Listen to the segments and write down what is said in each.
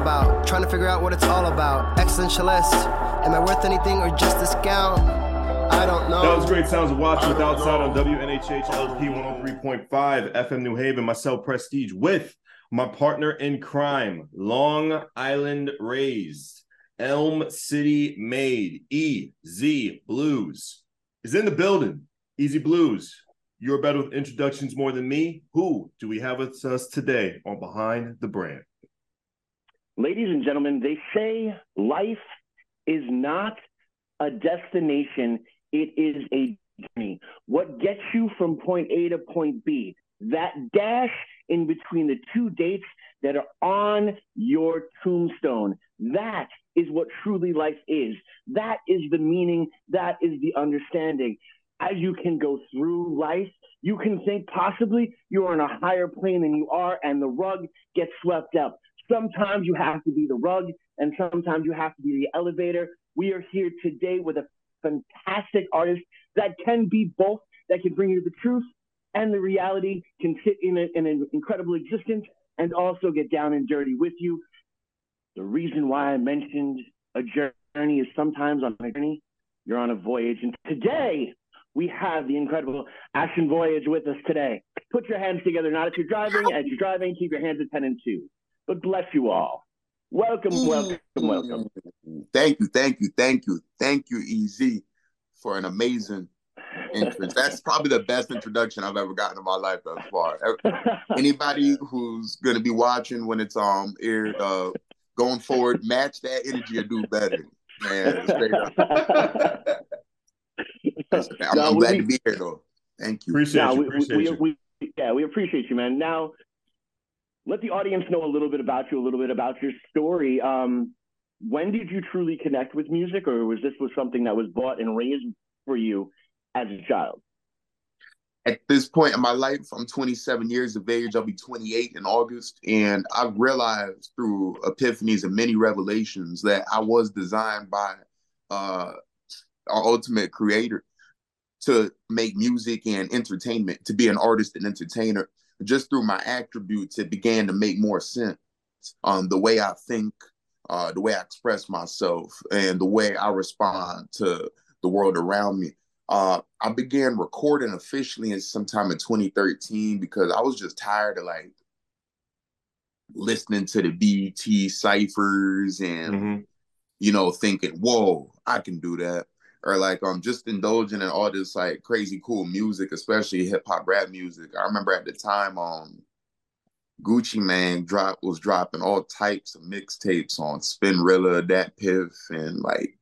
about. Trying to figure out what it's all about. Existentialist. Am I worth anything or just discount? I don't know. That was great sounds of watch with outside on WNHH LP 103.5 FM New Haven. Myself, Prestige, with my partner in crime, Long Island raised, Elm City made, EZ BlueZ is in the building. EZ BlueZ, you're better with introductions more than me. Who do we have with us today on Behind the Brand? Ladies and gentlemen, they say life is not a destination, it is a journey. What gets you from point A to point B, that dash in between the two dates that are on your tombstone, that is what truly life is. That is the meaning, that is the understanding as you can go through life, you can think possibly you're on a higher plane than you are, and the rug gets swept up. Sometimes you have to be the rug, and sometimes you have to be the elevator. We are here today with a fantastic artist that can be both, that can bring you the truth and the reality, can sit in, a, in an incredible existence, and also get down and dirty with you. The reason why I mentioned a journey is sometimes on a journey, you're on a voyage. And today, we have the incredible A$hon Voyage with us today. Put your hands together, not if you're driving. As you're driving, keep your hands at 10 and 2. But bless you all. Welcome, mm. welcome, welcome. Thank you, thank you, thank you, thank you, EZ, for an amazing entrance. That's probably the best introduction I've ever gotten in my life thus far. Anybody who's going to be watching when it's um aired, uh, going forward, match that energy or do better, man. I'm, no, I'm glad we, to be here, though. Thank you. Appreciate no, you. Appreciate we, you. We, yeah, we appreciate you, man. Now, let the audience know a little bit about you, a little bit about your story. Um, when did you truly connect with music, or was this was something that was bought and raised for you as a child? At this point in my life, I'm 27 years of age. I'll be 28 in August, and I've realized through epiphanies and many revelations that I was designed by uh, our ultimate creator to make music and entertainment, to be an artist and entertainer. Just through my attributes, it began to make more sense. Um, the way I think, uh, the way I express myself, and the way I respond to the world around me. Uh, I began recording officially in sometime in 2013 because I was just tired of like listening to the BET ciphers and mm-hmm. you know thinking, "Whoa, I can do that." Or like um just indulging in all this like crazy cool music, especially hip hop rap music. I remember at the time um Gucci Mane drop was dropping all types of mixtapes on Spinrilla, DatPiff, and like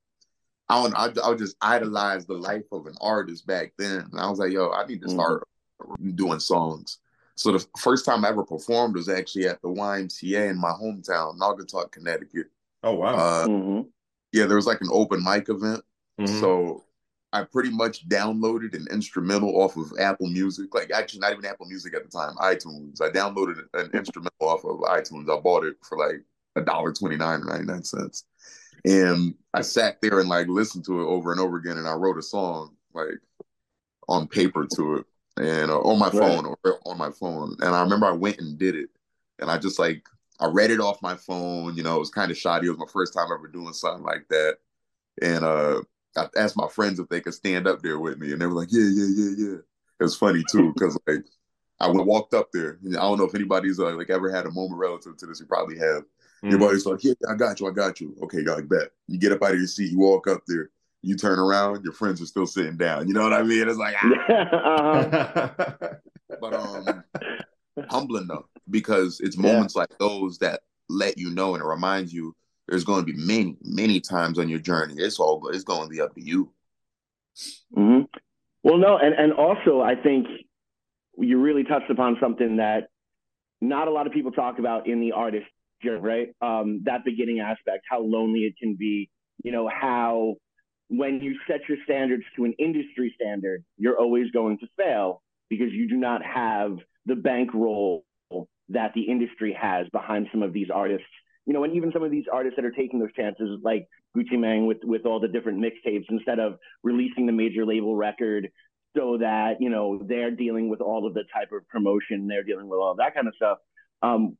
I don't I, I would just idolize the life of an artist back then. And I was like, yo, I need to start mm-hmm. doing songs. So the first time I ever performed was actually at the YMCA in my hometown, Naugatuck, Connecticut. Oh wow. Uh, mm-hmm. Yeah, there was like an open mic event Mm-hmm. So I pretty much downloaded an instrumental off of Apple Music. Like actually not even Apple Music at the time, iTunes. I downloaded an instrumental off of iTunes. I bought it for like a dollar twenty nine ninety nine cents. And I sat there and like listened to it over and over again and I wrote a song like on paper to it and uh, on my phone right. or on my phone. And I remember I went and did it. And I just like I read it off my phone, you know, it was kind of shoddy. It was my first time ever doing something like that. And uh I asked my friends if they could stand up there with me, and they were like, "Yeah, yeah, yeah, yeah." It was funny too because like I went walked up there. And I don't know if anybody's uh, like ever had a moment relative to this. You probably have. Mm-hmm. Your buddy's like, "Yeah, I got you, I got you." Okay, like bet. You get up out of your seat, you walk up there, you turn around, your friends are still sitting down. You know what I mean? It's like, ah. but um, humbling though because it's moments yeah. like those that let you know and it reminds you there's going to be many, many times on your journey. It's all it's going to be up to you. Mm-hmm. Well, no, and and also I think you really touched upon something that not a lot of people talk about in the artist journey, right? Um, that beginning aspect, how lonely it can be. You know how when you set your standards to an industry standard, you're always going to fail because you do not have the bankroll that the industry has behind some of these artists you know, and even some of these artists that are taking those chances, like Gucci Mane with with all the different mixtapes, instead of releasing the major label record, so that you know they're dealing with all of the type of promotion, they're dealing with all that kind of stuff. Um,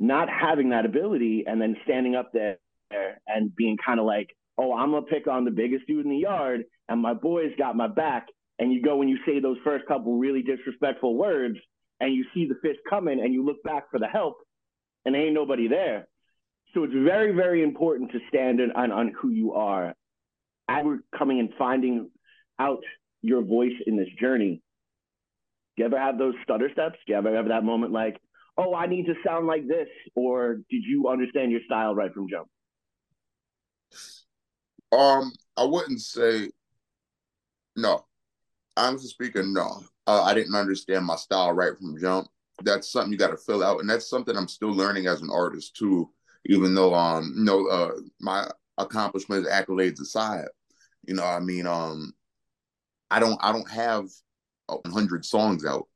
not having that ability and then standing up there and being kind of like, oh, I'm gonna pick on the biggest dude in the yard, and my boys got my back. And you go and you say those first couple really disrespectful words, and you see the fist coming, and you look back for the help, and ain't nobody there. So it's very, very important to stand on, on who you are. As we're coming and finding out your voice in this journey, do you ever have those stutter steps? Do you ever have that moment like, oh, I need to sound like this? Or did you understand your style right from jump? Um, I wouldn't say no. Honestly speaking, no. Uh, I didn't understand my style right from jump. That's something you got to fill out, and that's something I'm still learning as an artist too. Even though um, you know, uh, my accomplishments, accolades aside, you know, I mean, um, I don't, I don't have 100 songs out,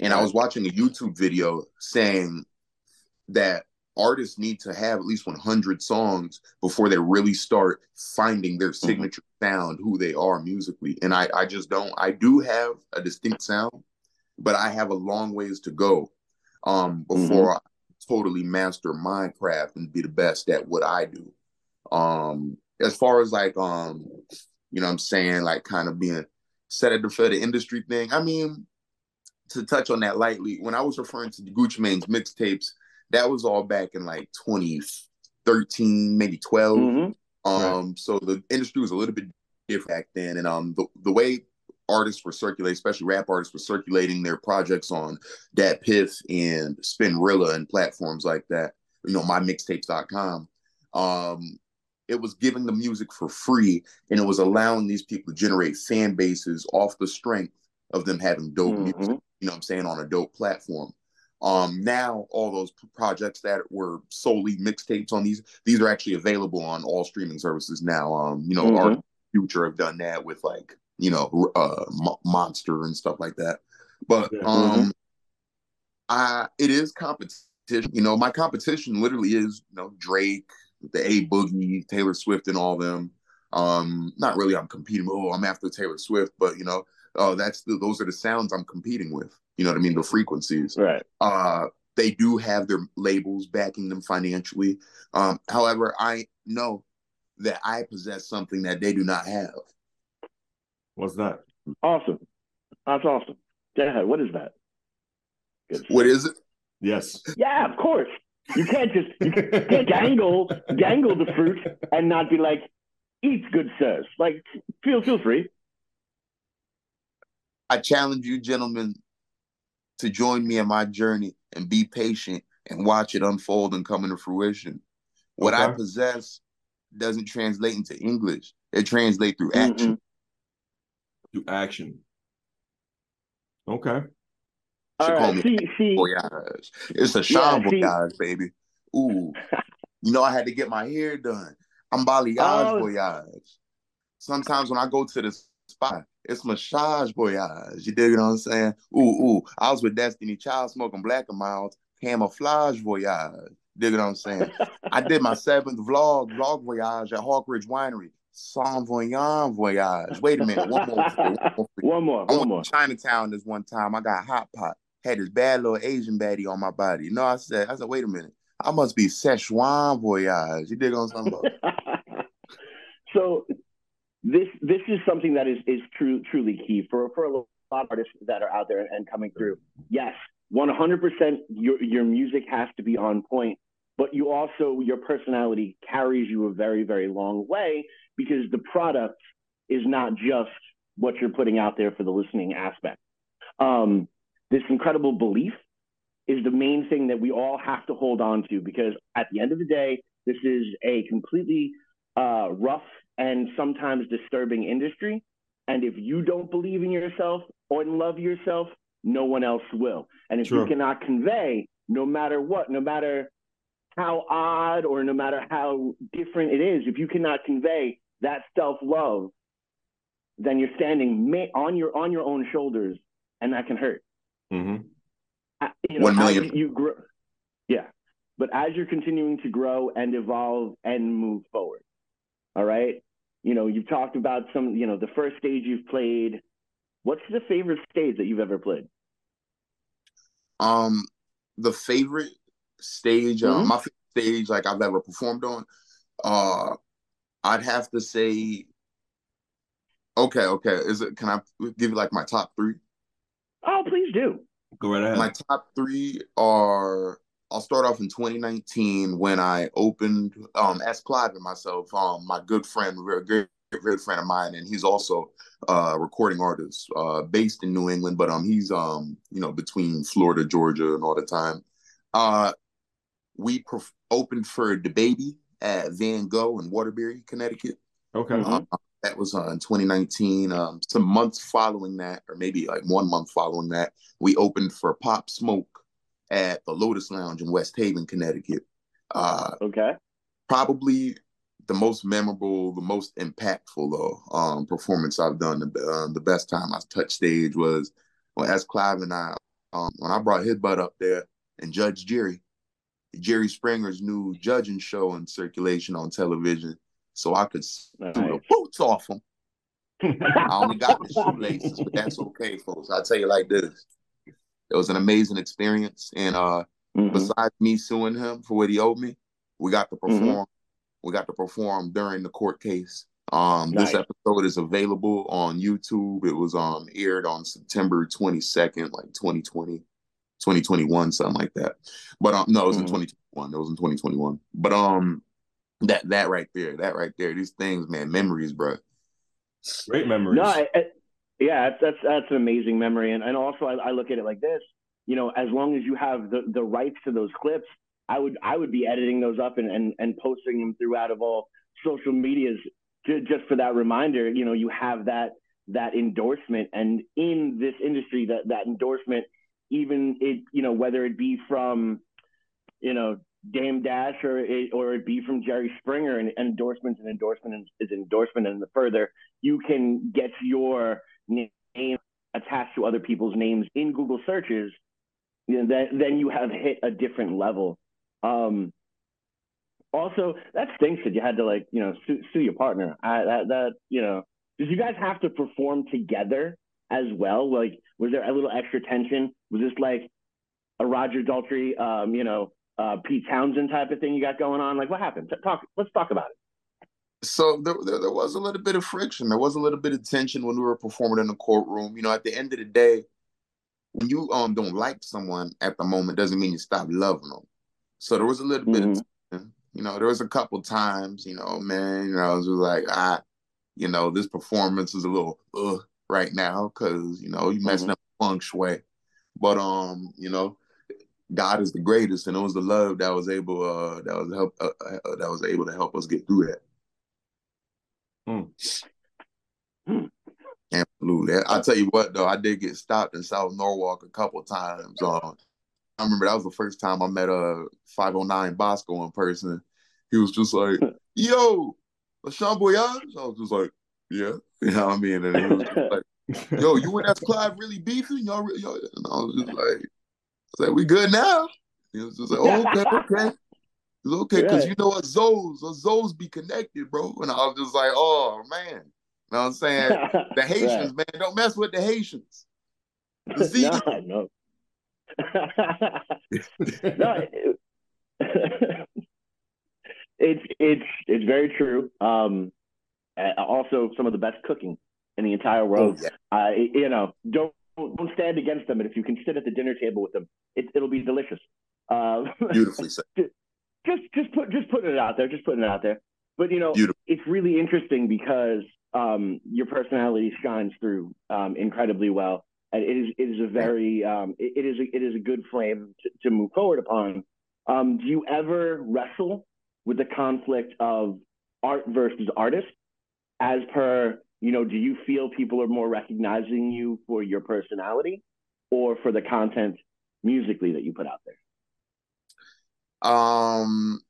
and I was watching a YouTube video saying that artists need to have at least 100 songs before they really start finding their mm-hmm. signature mm-hmm. sound, who they are musically. And I, I just don't. I do have a distinct sound, but I have a long ways to go um, before mm-hmm. Totally master my craft and be the best at what I do. Um, as far as like, um, you know, I'm saying like kind of being set at the for the industry thing. I mean, to touch on that lightly, when I was referring to the Gucci Mane's mixtapes that was all back in like 2013, maybe 12. Mm-hmm. Um, right. so the industry was a little bit different back then. And um the, the way artists were circulating, especially rap artists were circulating their projects on DatPiff and Spinrilla and platforms like that, you know, mymixtapes.com. Um, it was giving the music for free and it was allowing these people to generate fan bases off the strength of them having dope mm-hmm. music, you know I'm saying, on a dope platform. Um, now all those projects that were solely mixtapes on these, these are actually available on all streaming services now. Um, you know, mm-hmm. our future have done that with like, you know, uh, Monster and stuff like that. But mm-hmm. um, I it is competition. You know, my competition literally is you know Drake, the A Boogie, Taylor Swift, and all them. Um, not really. I'm competing. Oh, I'm after Taylor Swift, but you know, uh, that's the, those are the sounds I'm competing with. You know what I mean? The frequencies. Right. Uh, they do have their labels backing them financially. Um, however, I know that I possess something that they do not have. What's that? Awesome. That's awesome. Go ahead. What is that? Good what is it? Yes. Yeah, of course. You can't just you can't dangle dangle the fruit and not be like, eat good sirs. Like feel feel free. I challenge you, gentlemen, to join me in my journey and be patient and watch it unfold and come into fruition. What okay. I possess doesn't translate into English. It translates through action. Mm-hmm. Through action. Okay. All right, see, see. Voyage. It's a Sean yeah, Voyage, baby. Ooh. you know, I had to get my hair done. I'm balayage oh. voyage. Sometimes when I go to the spot, it's massage voyage. You dig what I'm saying? Ooh, ooh. I was with Destiny Child smoking Black and Milds, camouflage voyage. Dig what I'm saying? I did my seventh vlog, vlog voyage at Hawk Ridge Winery. Saint Voyant voyage. Wait a minute. One more. one more. One more. Chinatown this one time. I got hot pot. Had this bad little Asian baddie on my body. You know, I said, I said, wait a minute. I must be Szechuan voyage. You dig on something? so this this is something that is is true truly key for for a lot of artists that are out there and coming through. Yes, 100% your your music has to be on point, but you also your personality carries you a very very long way because the product is not just what you're putting out there for the listening aspect. Um, this incredible belief is the main thing that we all have to hold on to because at the end of the day, this is a completely uh, rough and sometimes disturbing industry. And if you don't believe in yourself or love yourself, no one else will. And if you cannot convey, no matter what, no matter how odd or no matter how different it is, if you cannot convey that self love, then you're standing on your on your own shoulders, and that can hurt. Mm-hmm. You know, One million. You, you grow, yeah. But as you're continuing to grow and evolve and move forward, all right. You know, you've talked about some, you know, the first stage you've played. What's the favorite stage that you've ever played? Um, the favorite stage, uh, mm-hmm. uh, my stage like I've ever performed on, uh, I'd have to say, okay, okay. Is it? Can I give you like my top three? Oh, please do. Go right ahead. My top three are. I'll start off in 2019 when I opened um S Clive and myself, um, my good friend, very good, good friend of mine, and he's also uh recording artist, uh based in New England, but um he's um, you know, between Florida, Georgia, and all the time. Uh we perf- opened for DaBaby at Van Gogh in Waterbury, Connecticut. Okay. Uh, that was uh, in 2019. Um, some months following that, or maybe like one month following that, we opened for Pop Smoke at the Lotus Lounge in West Haven, Connecticut. Uh, okay. Probably the most memorable, the most impactful though, um, performance I've done. The, uh, the best time I touched stage was when S. Clive and I, um, when I brought his butt up there and Judge Jerry, Jerry Springer's new judging show in circulation on television, so I could nice. the boots off him. I only got the shoelaces, but that's okay, folks. I'll tell you like this. It was an amazing experience. And uh mm-hmm. besides me suing him for what he owed me, we got to mm-hmm. perform. Mm-hmm. We got to perform during the court case. Um, nice. this episode is available on YouTube. It was um aired on September 22nd, like 2020. 2021, something like that. But um, no, it was mm-hmm. in 2021. It was in 2021. But um, that that right there, that right there, these things, man, memories, bro. Great memories. No, I, I, yeah, that's, that's that's an amazing memory, and and also I, I look at it like this. You know, as long as you have the the rights to those clips, I would I would be editing those up and and, and posting them throughout of all social medias to, just for that reminder. You know, you have that that endorsement, and in this industry, that that endorsement even it, you know, whether it be from, you know, Dame Dash or it, or it be from Jerry Springer and, endorsements and endorsement is endorsement and the further you can get your name attached to other people's names in Google searches, you know, then, then you have hit a different level. Um, also, that stinks that you had to like, you know, sue, sue your partner. I, that, that, you know, did you guys have to perform together as well? Like, was there a little extra tension? Was this like a Roger Daltrey, um, you know, uh, Pete Townshend type of thing you got going on? Like, what happened? Talk. Let's talk about it. So there, there, there, was a little bit of friction. There was a little bit of tension when we were performing in the courtroom. You know, at the end of the day, when you um don't like someone at the moment, doesn't mean you stop loving them. So there was a little mm-hmm. bit of, mm-hmm. you know, there was a couple times, you know, man, you know, I was just like, ah, you know, this performance is a little, uh, right now because you know you messing mm-hmm. up feng shui. But um, you know, God is the greatest, and it was the love that was able uh that was help uh, uh, that was able to help us get through that. Hmm. Absolutely. I tell you what though, I did get stopped in South Norwalk a couple times. Um, I remember that was the first time I met a uh, 509 Bosco in person. He was just like, "Yo, LaShawn Voyage." I was just like, "Yeah." You know what I mean? And he was like, yo, you and that Clive really beefing? Y'all, y'all, and I was just like, I was like, we good now? He was just like, oh, okay, okay. It's okay, because you know what, Zoes, Zoes be connected, bro. And I was just like, oh, man. You know what I'm saying? The Haitians, right. man, don't mess with the Haitians. The Z- no, no. no it's it's it's very true. Um, also some of the best cooking in the entire world. Oh, yeah. uh, you know, don't don't stand against them, and if you can sit at the dinner table with them, it, will be delicious. Uh, Beautifully said. just just put just putting it out there, just putting it out there. But you know, Beautiful. it's really interesting because um, your personality shines through um, incredibly well, and it is it is a very um, it, it is a, it is a good flame to, to move forward upon. Um, do you ever wrestle with the conflict of art versus artist? As per, you know, do you feel people are more recognizing you for your personality or for the content musically that you put out there? Um,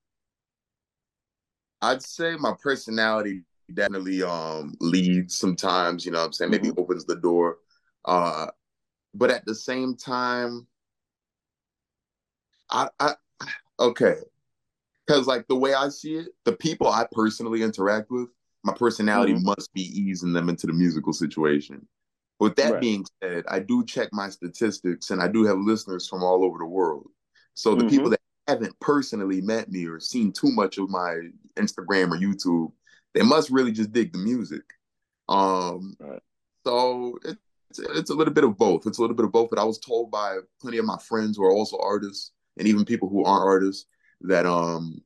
I'd say my personality definitely um leads sometimes, you know I'm saying? Maybe mm-hmm. opens the door. Uh but at the same time, I I okay. Cause like the way I see it, the people I personally interact with, my personality mm-hmm. must be easing them into the musical situation. With that right. being said, I do check my statistics and I do have listeners from all over the world. So the mm-hmm. people that haven't personally met me or seen too much of my Instagram or YouTube, they must really just dig the music. Um, right. so it, it's, it's a little bit of both. It's a little bit of both. But I was told by plenty of my friends who are also artists, and even people who aren't artists, that um,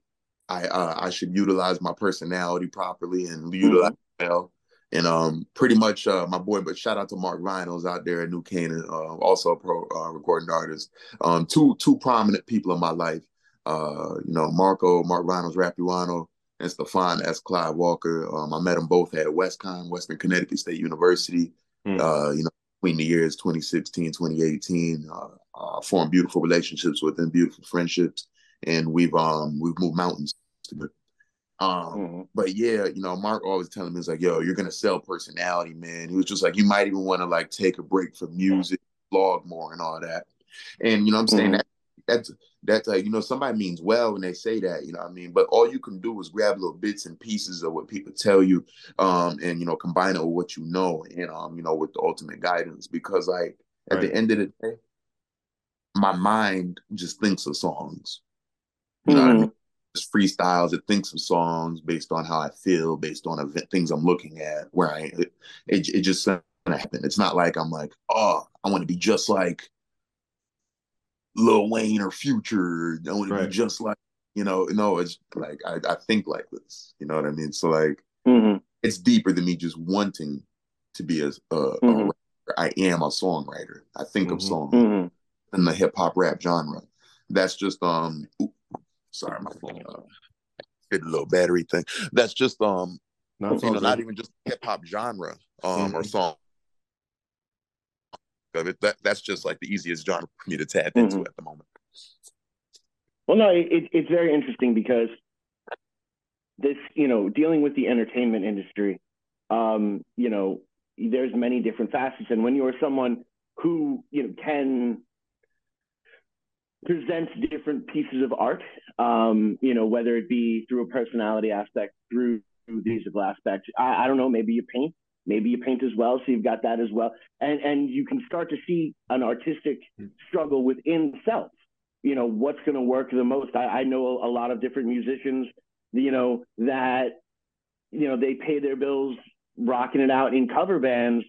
I uh, I should utilize my personality properly and utilize mm-hmm. well. And um, pretty much uh, my boy, but shout out to Mark Vinyls out there at New Canaan, uh, also a pro uh, recording artist. Um, two two prominent people in my life. Uh, you know, Marco, Mark Vinyls, Rapuano, and Stefan S. Clyde Walker. Um, I met them both at WestConn, Western Connecticut State University. Mm. Uh, you know, between the years 2016, 2018, uh, uh, formed beautiful relationships with them, beautiful friendships, and we've um we've moved mountains together. Um, mm-hmm. but yeah, you know, Mark always telling me, he's like, yo, you're gonna sell personality, man. He was just like, you might even want to like take a break from music, blog more and all that. And you know I'm saying? Mm-hmm. That that's that's like, you know, somebody means well when they say that, you know I mean? But all you can do is grab little bits and pieces of what people tell you, um, and you know, combine it with what you know and um, you know, with the ultimate guidance. Because like at right. the end of the day, my mind just thinks of songs. You know mm-hmm. what I mean? Mm-hmm freestyles. It thinks of songs based on how I feel, based on event, things I'm looking at. Where I it, it, it just gonna happen. It's not like I'm like, oh, I want to be just like Lil Wayne or Future. I want right. to be just like you know. No, it's like I, I think like this. You know what I mean? So like, mm-hmm. it's deeper than me just wanting to be a, a, mm-hmm. a I am a songwriter. I think mm-hmm. of songs in the hip hop rap genre. That's just um Sorry, my phone uh, hit a little battery thing. That's just um, no, you know, not even just hip hop genre um mm-hmm. or song. It, that that's just like the easiest genre for me to tap mm-hmm. into at the moment. Well, no, it, it's very interesting because this, you know, dealing with the entertainment industry, um, you know, there's many different facets, and when you're someone who you know can presents different pieces of art, um, you know, whether it be through a personality aspect, through, through musical aspect. I, I don't know, maybe you paint, maybe you paint as well, so you've got that as well. And and you can start to see an artistic struggle within self. You know, what's gonna work the most. I, I know a lot of different musicians, you know, that you know, they pay their bills rocking it out in cover bands,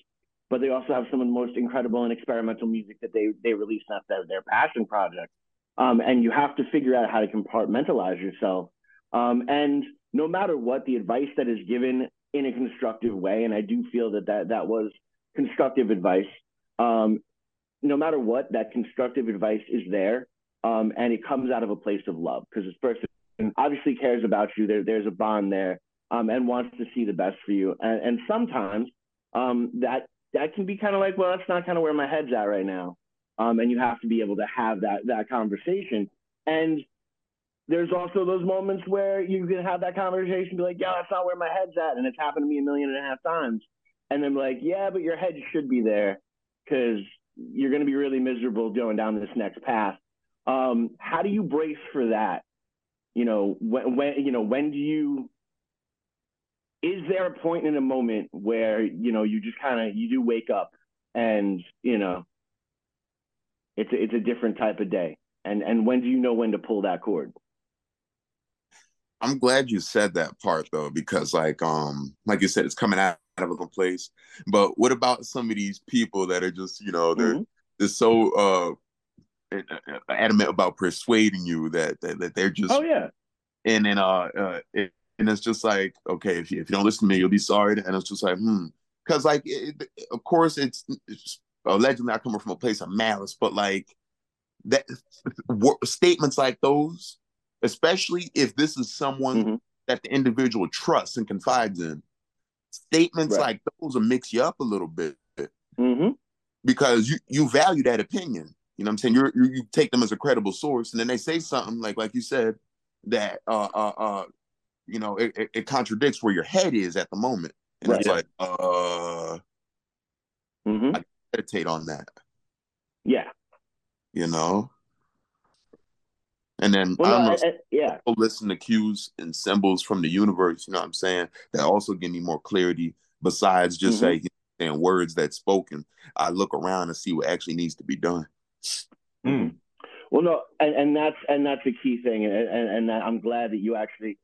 but they also have some of the most incredible and experimental music that they they release. That's their, their passion project. Um, and you have to figure out how to compartmentalize yourself. Um, and no matter what, the advice that is given in a constructive way, and I do feel that that, that was constructive advice. Um, no matter what, that constructive advice is there, um, and it comes out of a place of love because this person obviously cares about you. There, there's a bond there, um, and wants to see the best for you. And, and sometimes um, that that can be kind of like, well, that's not kind of where my head's at right now um, and you have to be able to have that that conversation. And there's also those moments where you can have that conversation, be like, "Yeah, that's not where my head's at," and it's happened to me a million and a half times. And then like, "Yeah, but your head should be there because you're going to be really miserable going down this next path." Um, how do you brace for that? You know, when, when you know when do you is there a point in a moment where you know you just kind of you do wake up and you know it's a, it's a different type of day. And and when do you know when to pull that cord? I'm glad you said that part though, because like um like you said, it's coming out of a place. But what about some of these people that are just you know they're mm-hmm. they're so uh adamant about persuading you that that, that they're just oh yeah and then uh, uh it, and it's just like okay if you, if you don't listen to me you'll be sorry and it's just like hmm because like it, of course it's, it's allegedly not coming from a place of malice, but like that statements like those, especially if this is someone mm-hmm. that the individual trusts and confides in, statements right. like those will mix you up a little bit mm-hmm. because you you value that opinion. You know what I'm saying? You're, you you take them as a credible source, and then they say something like like you said that uh uh uh you know it, it, it contradicts where your head is at the moment, and right. it's like uh. Mm-hmm. I meditate on that. Yeah. You know? And then well, I, I, I, yeah. listen to cues and symbols from the universe, you know what I'm saying? That also give me more clarity besides just mm-hmm. saying words that's spoken. I look around and see what actually needs to be done. Mm. Well, no, and, and that's and that's a key thing, and and, and I'm glad that you actually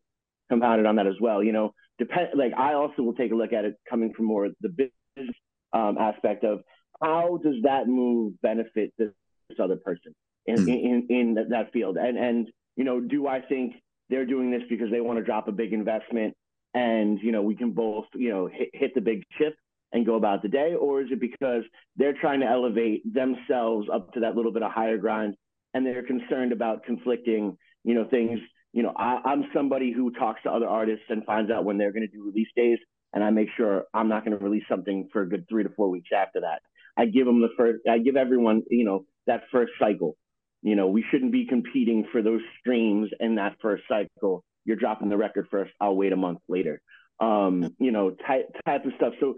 compounded on that as well. You know, depend like I also will take a look at it coming from more the business um, aspect of how does that move benefit this, this other person in, mm. in, in in that field, and and you know, do I think they're doing this because they want to drop a big investment and you know we can both you know hit, hit the big chip and go about the day? Or is it because they're trying to elevate themselves up to that little bit of higher grind and they're concerned about conflicting you know things? You know I, i'm somebody who talks to other artists and finds out when they're going to do release days and i make sure i'm not going to release something for a good three to four weeks after that i give them the first i give everyone you know that first cycle you know we shouldn't be competing for those streams in that first cycle you're dropping the record first. I'll wait a month later. Um, you know, type type of stuff. So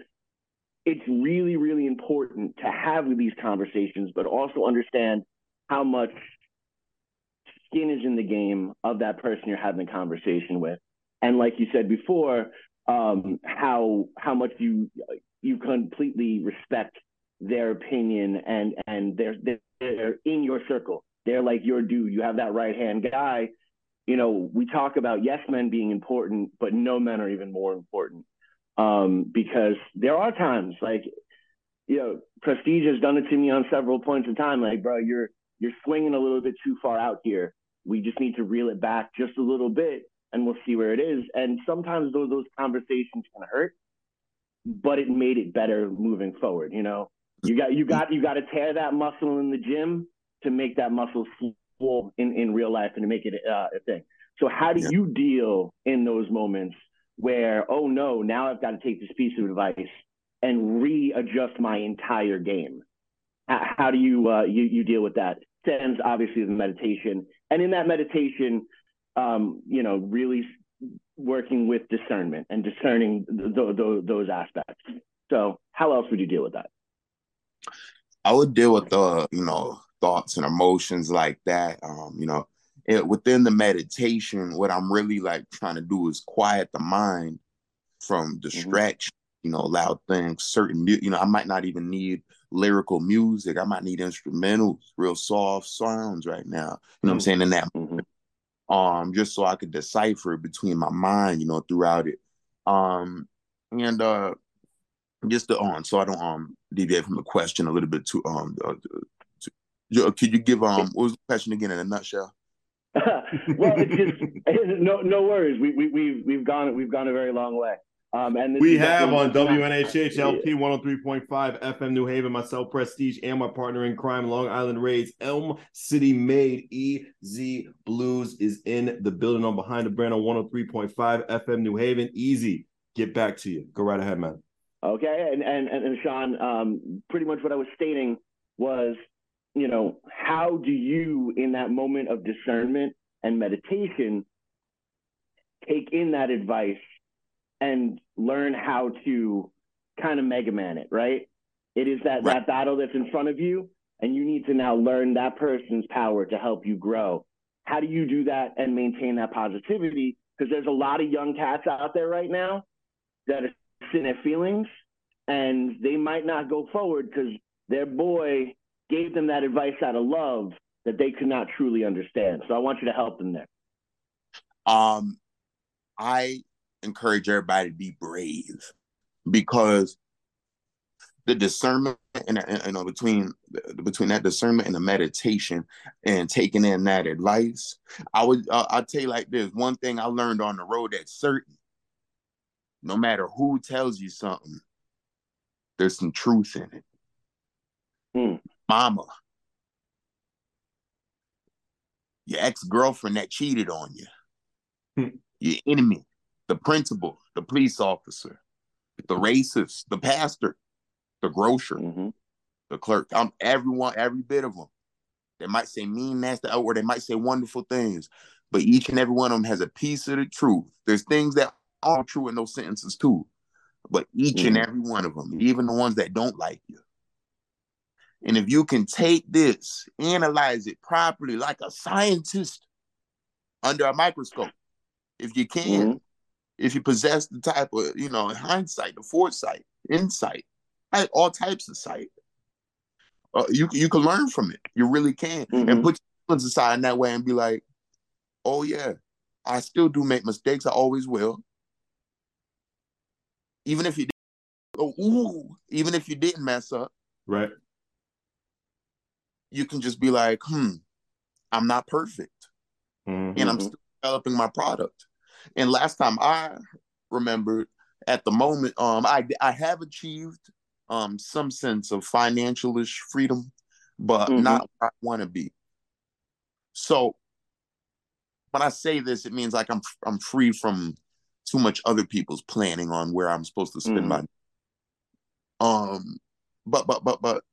it's really, really important to have these conversations, but also understand how much skin is in the game of that person you're having a conversation with. And like you said before, um, how how much you you completely respect their opinion and and they're they're in your circle. They're like your dude. You have that right hand guy you know, we talk about yes men being important, but no men are even more important. Um, because there are times like, you know, Prestige has done it to me on several points in time. Like, bro, you're you're swinging a little bit too far out here. We just need to reel it back just a little bit, and we'll see where it is. And sometimes those those conversations can hurt, but it made it better moving forward. You know, you got you got you got to tear that muscle in the gym to make that muscle full in, in real life and to make it uh, a thing. So how do yeah. you deal in those moments where, oh no, now I've got to take this piece of advice and readjust my entire game? How do you uh, you, you deal with that? Sends obviously the meditation, and in that meditation, um, you know, really working with discernment and discerning th- th- those aspects. So, how else would you deal with that? I would deal with the, you know, thoughts and emotions like that. Um, you know, it, within the meditation, what I'm really like trying to do is quiet the mind from mm-hmm. distraction. Mm-hmm. You know, loud things, certain, you know, I might not even need lyrical music. I might need instrumentals, real soft sounds right now. You know mm-hmm. what I'm mm-hmm. saying? In that mm-hmm. um, just so I could decipher between my mind, you know, throughout it. Um, and uh just to um, so I don't um deviate from the question a little bit too um uh, could you give um what was the question again in a nutshell? well, it's just no no worries. We we we've we've gone we've gone a very long way. Um, and we have on WNHH LP 103.5 FM New Haven, myself, Prestige, and my partner in crime, Long Island Rays, Elm City Made, EZ BlueZ is in the building on Behind the Brand on 103.5 FM New Haven. Easy, get back to you. Go right ahead, man. Okay, and and and Sean, um, pretty much what I was stating was you know, how do you, in that moment of discernment and meditation, take in that advice and learn how to kind of mega man it, right? It is that, right. that battle that's in front of you, and you need to now learn that person's power to help you grow. How do you do that and maintain that positivity? Because there's a lot of young cats out there right now that are sitting their feelings and they might not go forward because their boy gave them that advice out of love that they could not truly understand. So I want you to help them there. Um, I encourage everybody to be brave because the discernment and you know between between that discernment and the meditation and taking in that advice i would uh, i'll tell you like this one thing i learned on the road that's certain no matter who tells you something there's some truth in it hmm mama, your ex-girlfriend that cheated on you, hmm. your enemy, the principal, the police officer, the racist, the pastor, the grocer, mm-hmm. the clerk. I'm everyone, every bit of them. They might say mean, nasty, or they might say wonderful things, but each and every one of them has a piece of the truth. There's things that are true in those sentences too, but each mm-hmm. and every one of them, even the ones that don't like you, and if you can take this, analyze it properly like a scientist under a microscope, if you can, mm-hmm. if you possess the type of, you know, hindsight, the foresight, insight, all types of sight, uh, you you can learn from it. You really can, mm-hmm. and put feelings aside in that way and be like, oh yeah, I still do make mistakes. I always will. Even if you oh, ooh, even if you didn't mess up. Right. You can just be like, hmm, I'm not perfect. Mm-hmm. And I'm still developing my product. And last time I remembered at the moment, um, I I have achieved um some sense of financialish freedom, but mm-hmm. not I want to be. So when I say this, it means like I'm I'm free from too much other people's planning on where I'm supposed to spend mm. my um but but but but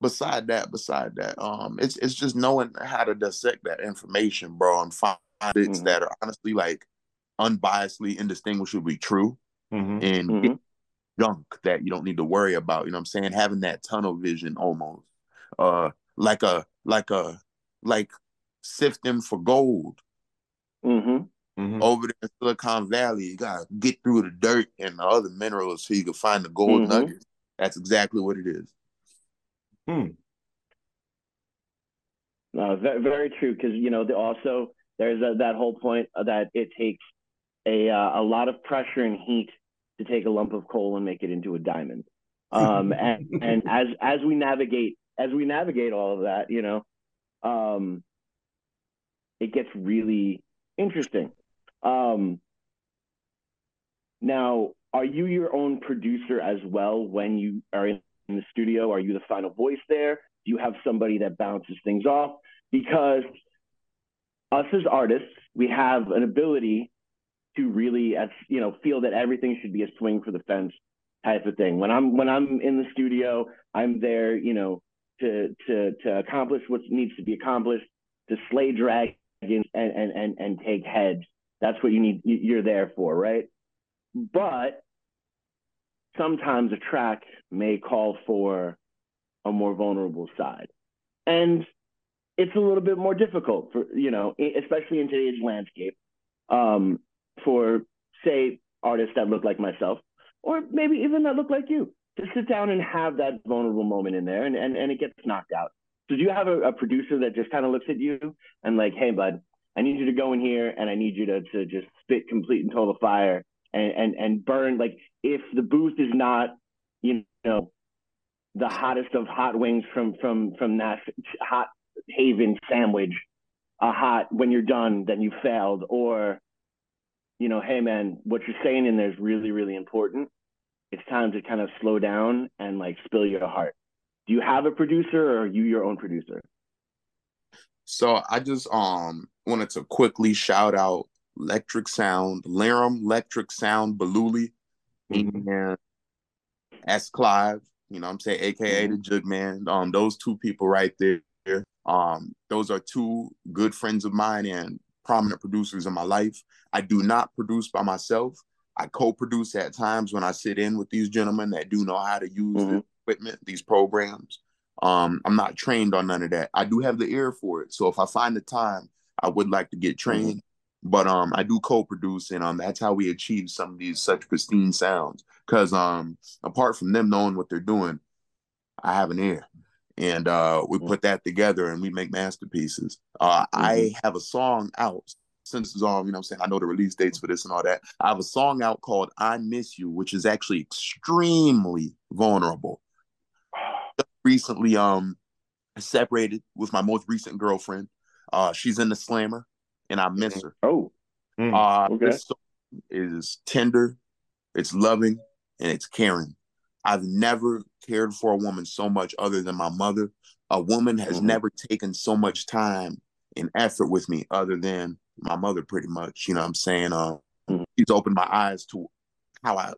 beside that, beside that, um it's it's just knowing how to dissect that information, bro, and find bits mm-hmm. that are honestly like unbiasedly indistinguishably true mm-hmm. and mm-hmm. junk that you don't need to worry about. You know what I'm saying? Having that tunnel vision almost. Uh like a like a like sifting for gold. Mm-hmm. Mm-hmm. Over there in Silicon Valley, you gotta get through the dirt and the other minerals so you can find the gold mm-hmm. nuggets. That's exactly what it is. Hmm. No, very true. Because you know, the, also there's a, that whole point that it takes a uh, a lot of pressure and heat to take a lump of coal and make it into a diamond. Um, and and as as we navigate as we navigate all of that, you know, um, it gets really interesting. Um, now, are you your own producer as well when you are in the studio? Are you the final voice there? Do you have somebody that bounces things off? Because us as artists, we have an ability to really, as you know, feel that everything should be a swing for the fence type of thing. When I'm when I'm in the studio, I'm there, you know, to to to accomplish what needs to be accomplished, to slay dragons and and and and take heads. That's what you need. You're there for, right? But sometimes a track may call for a more vulnerable side, and it's a little bit more difficult for you know, especially in today's landscape, um, for say artists that look like myself, or maybe even that look like you, to sit down and have that vulnerable moment in there, and and, and it gets knocked out. So do you have a, a producer that just kind of looks at you and like, hey, bud, I need you to go in here and I need you to to just spit complete and total fire and and and burn. Like if the booth is not you know the hottest of hot wings from from from that hot haven sandwich a hot when you're done then you failed or you know hey man what you're saying in there is really really important. It's time to kind of slow down and like spill your heart. Do you have a producer or are you your own producer? So i just um wanted to quickly shout out electric sound laram electric sound baluli mm-hmm. and s clive you know i'm saying aka mm-hmm. the jug man um those two people right there um those are two good friends of mine and prominent producers in my life i do not produce by myself i co-produce at times when i sit in with these gentlemen that do know how to use mm-hmm. the equipment these programs um i'm not trained on none of that i do have the ear for it so if i find the time i would like to get mm-hmm. trained mm-hmm. but um i do co-produce and um that's how we achieve some of these such pristine sounds because um apart from them knowing what they're doing i have an ear and uh, we mm-hmm. put that together and we make masterpieces. Uh, mm-hmm. I have a song out since um, you know I'm saying I know the release dates for this and all that. I have a song out called I Miss You, which is actually extremely vulnerable. Recently um separated with my most recent girlfriend. Uh she's in the slammer and I miss her. Oh. Mm, uh okay. this song is tender, it's loving, and it's caring. I've never cared for a woman so much other than my mother. A woman has mm-hmm. never taken so much time and effort with me other than my mother, pretty much. You know what I'm saying? Uh, mm-hmm. She's opened my eyes to how I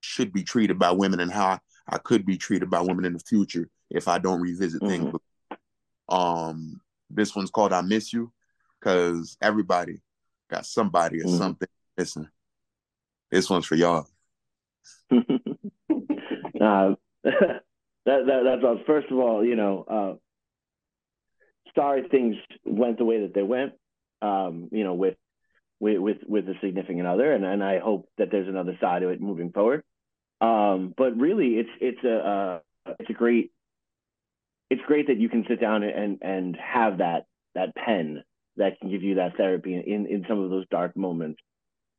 should be treated by women and how I, I could be treated by women in the future if I don't revisit mm-hmm. things. Um, this one's called I Miss You because everybody got somebody or mm-hmm. something missing. This one's for y'all. Uh, that, that that's all. First of all, you know, uh, sorry things went the way that they went. Um, you know, with with with with a significant other, and and I hope that there's another side of it moving forward. Um, but really, it's it's a uh, it's a great it's great that you can sit down and and have that that pen that can give you that therapy in in some of those dark moments.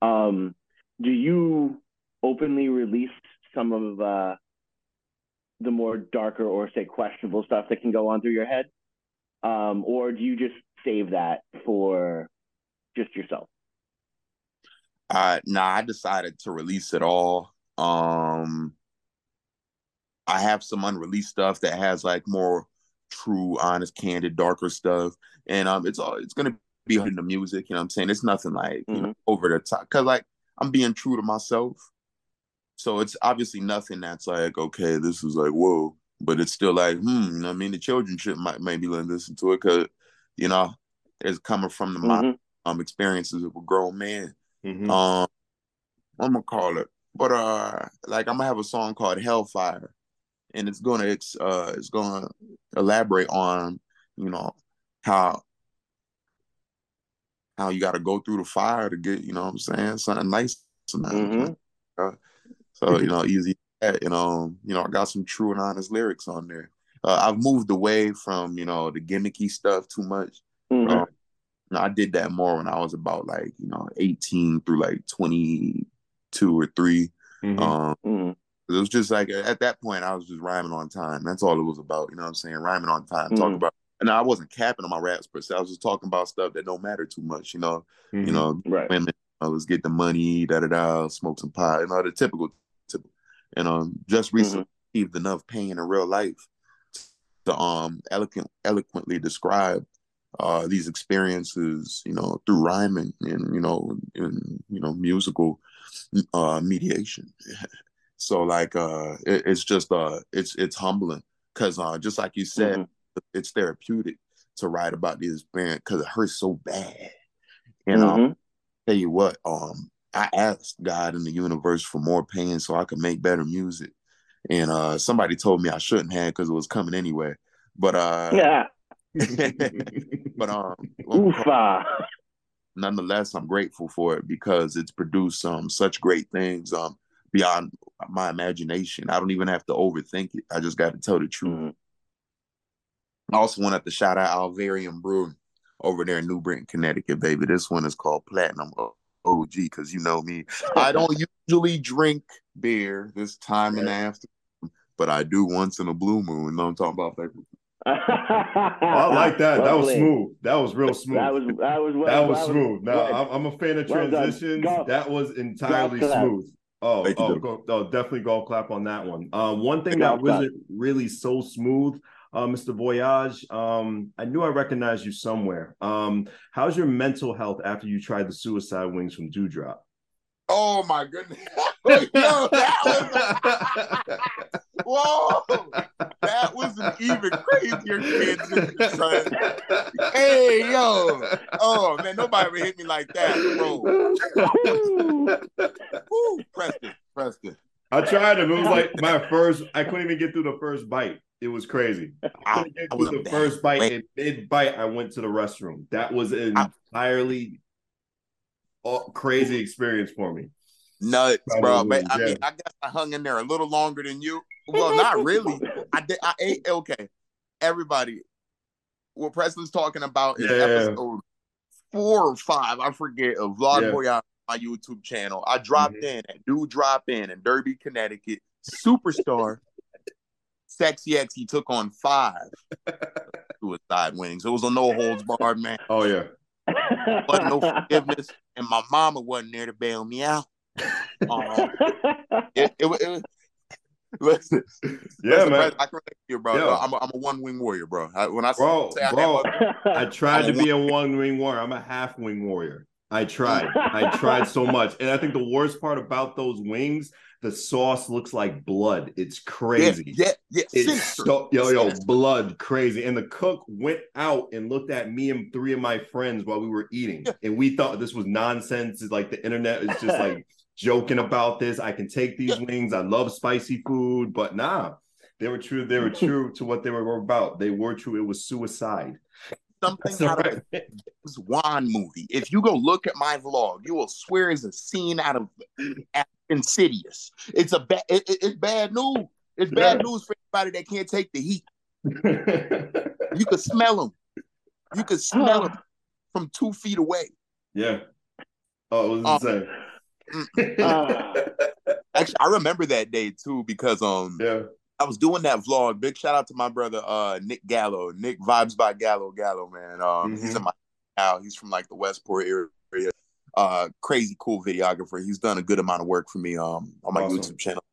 Um, do you openly release some of uh, the more darker or say questionable stuff that can go on through your head, um, or do you just save that for just yourself? Uh, nah, I decided to release it all. Um, I have some unreleased stuff that has like more true, honest, candid, darker stuff, and um, it's all it's gonna be in the music. You know what I'm saying? It's nothing like mm-hmm. you know mm-hmm. over the top because like I'm being true to myself. So it's obviously nothing that's like okay, this is like whoa, but it's still like hmm. You know I mean, the children should might maybe listen to it because you know it's coming from the mm-hmm. my um experiences of a grown man. Mm-hmm. Um, I'm gonna call it, but uh, like I'm gonna have a song called Hellfire and it's gonna it's uh it's gonna elaborate on you know how how you got to go through the fire to get you know what I'm saying something nice mm-hmm. uh, so you know easy you know you know I got some true and honest lyrics on there. Uh, I've moved away from you know the gimmicky stuff too much. Mm-hmm. Um, I did that more when I was about like you know 18 through like 22 or 3 mm-hmm. Um, mm-hmm. It was just like at that point, I was just rhyming on time. That's all it was about. You know what I'm saying? Rhyming on time. Mm-hmm. Talking about, and I wasn't capping on my raps per se. I was just talking about stuff that don't matter too much. You know, mm-hmm. you know, right. women. Uh, let's get the money. Da da da. Smoke some pot. You know, the typical. typical. And um, just mm-hmm. recently mm-hmm. enough pain in real life to um eloquent, eloquently describe uh, these experiences, you know, through rhyming and you know, in you know, musical uh, mediation. So like uh it, it's just uh it's it's humbling because uh just like you said, mm-hmm. it's therapeutic to write about this band because it hurts so bad. And um, mm-hmm. tell you what, um I asked God in the universe for more pain so I could make better music. And uh somebody told me I shouldn't have because it was coming anyway. But uh yeah. but um Oofa. nonetheless I'm grateful for it because it's produced um such great things. Um beyond my imagination. I don't even have to overthink it. I just got to tell the truth. Mm-hmm. I also wanted to shout out Alvarium Brewing over there in New Britain, Connecticut, baby. This one is called Platinum OG because you know me. I don't usually drink beer this time in the afternoon, but I do once in a blue moon. You know I'm talking about? Like, oh, I like that. That was smooth. That was real smooth. That was that was well, that was smooth. Now I'm, I'm, a fan of transitions. Well that was entirely smooth. Oh, oh, go, oh, definitely go clap on that one. Uh, one thing that wasn't really so smooth, uh, Mr. Voyage. Um, I knew I recognized you somewhere. Um, how's your mental health after you tried the suicide wings from Dewdrop? Oh my goodness! Yo, that was whoa! That was an even crazier transition, son. Hey, yo! Oh man, nobody ever hit me like that, bro. Woo, Preston, Preston. I tried him. It was like my first. I couldn't even get through the first bite. It was crazy. I couldn't get through the first bite. And mid bite, I went to the restroom. That was an entirely uh, crazy experience for me. Nuts, bro. But I mean, I guess I hung in there a little longer than you. Well, not really. I did. I ate. Okay, everybody. What Preston's talking about is yeah. episode four or five. I forget of Vlog yeah. Boy on my YouTube channel. I dropped mm-hmm. in at Do Drop In in Derby, Connecticut. Superstar. Sexy X. He took on five suicide wings. It was a no holds barred man. Oh yeah. Wasn't no forgiveness, and my mama wasn't there to bail me out. Um, it, it, it, listen, yeah, listen, man. I can relate to you, bro. Yeah. I'm, a, I'm a one wing warrior, bro. I, when I bro, say bro, I, I tried to be a one wing warrior. I'm a half wing warrior. I tried. I tried so much, and I think the worst part about those wings the sauce looks like blood. It's crazy. Yeah, yeah, yeah. It's so, yo, yo, blood crazy. And the cook went out and looked at me and three of my friends while we were eating, and we thought this was nonsense. It's like the internet is just like joking about this. I can take these wings. I love spicy food, but nah, they were true. They were true to what they were about. They were true. It was suicide. Something That's out right. of this Wan movie. If you go look at my vlog, you will swear it's a scene out of Insidious. It's a bad. It, it, it's bad news. It's bad yeah. news for anybody that can't take the heat. you could smell them. You could smell them from two feet away. Yeah. Oh, it was Um, insane. Uh, Actually, I remember that day too because um yeah. I was doing that vlog. Big shout out to my brother uh Nick Gallo. Nick vibes by Gallo Gallo, man. Um he's Mhm. in my now. He's from like the Westport area. Uh crazy cool videographer. He's done a good amount of work for me um on my Awesome. YouTube channel.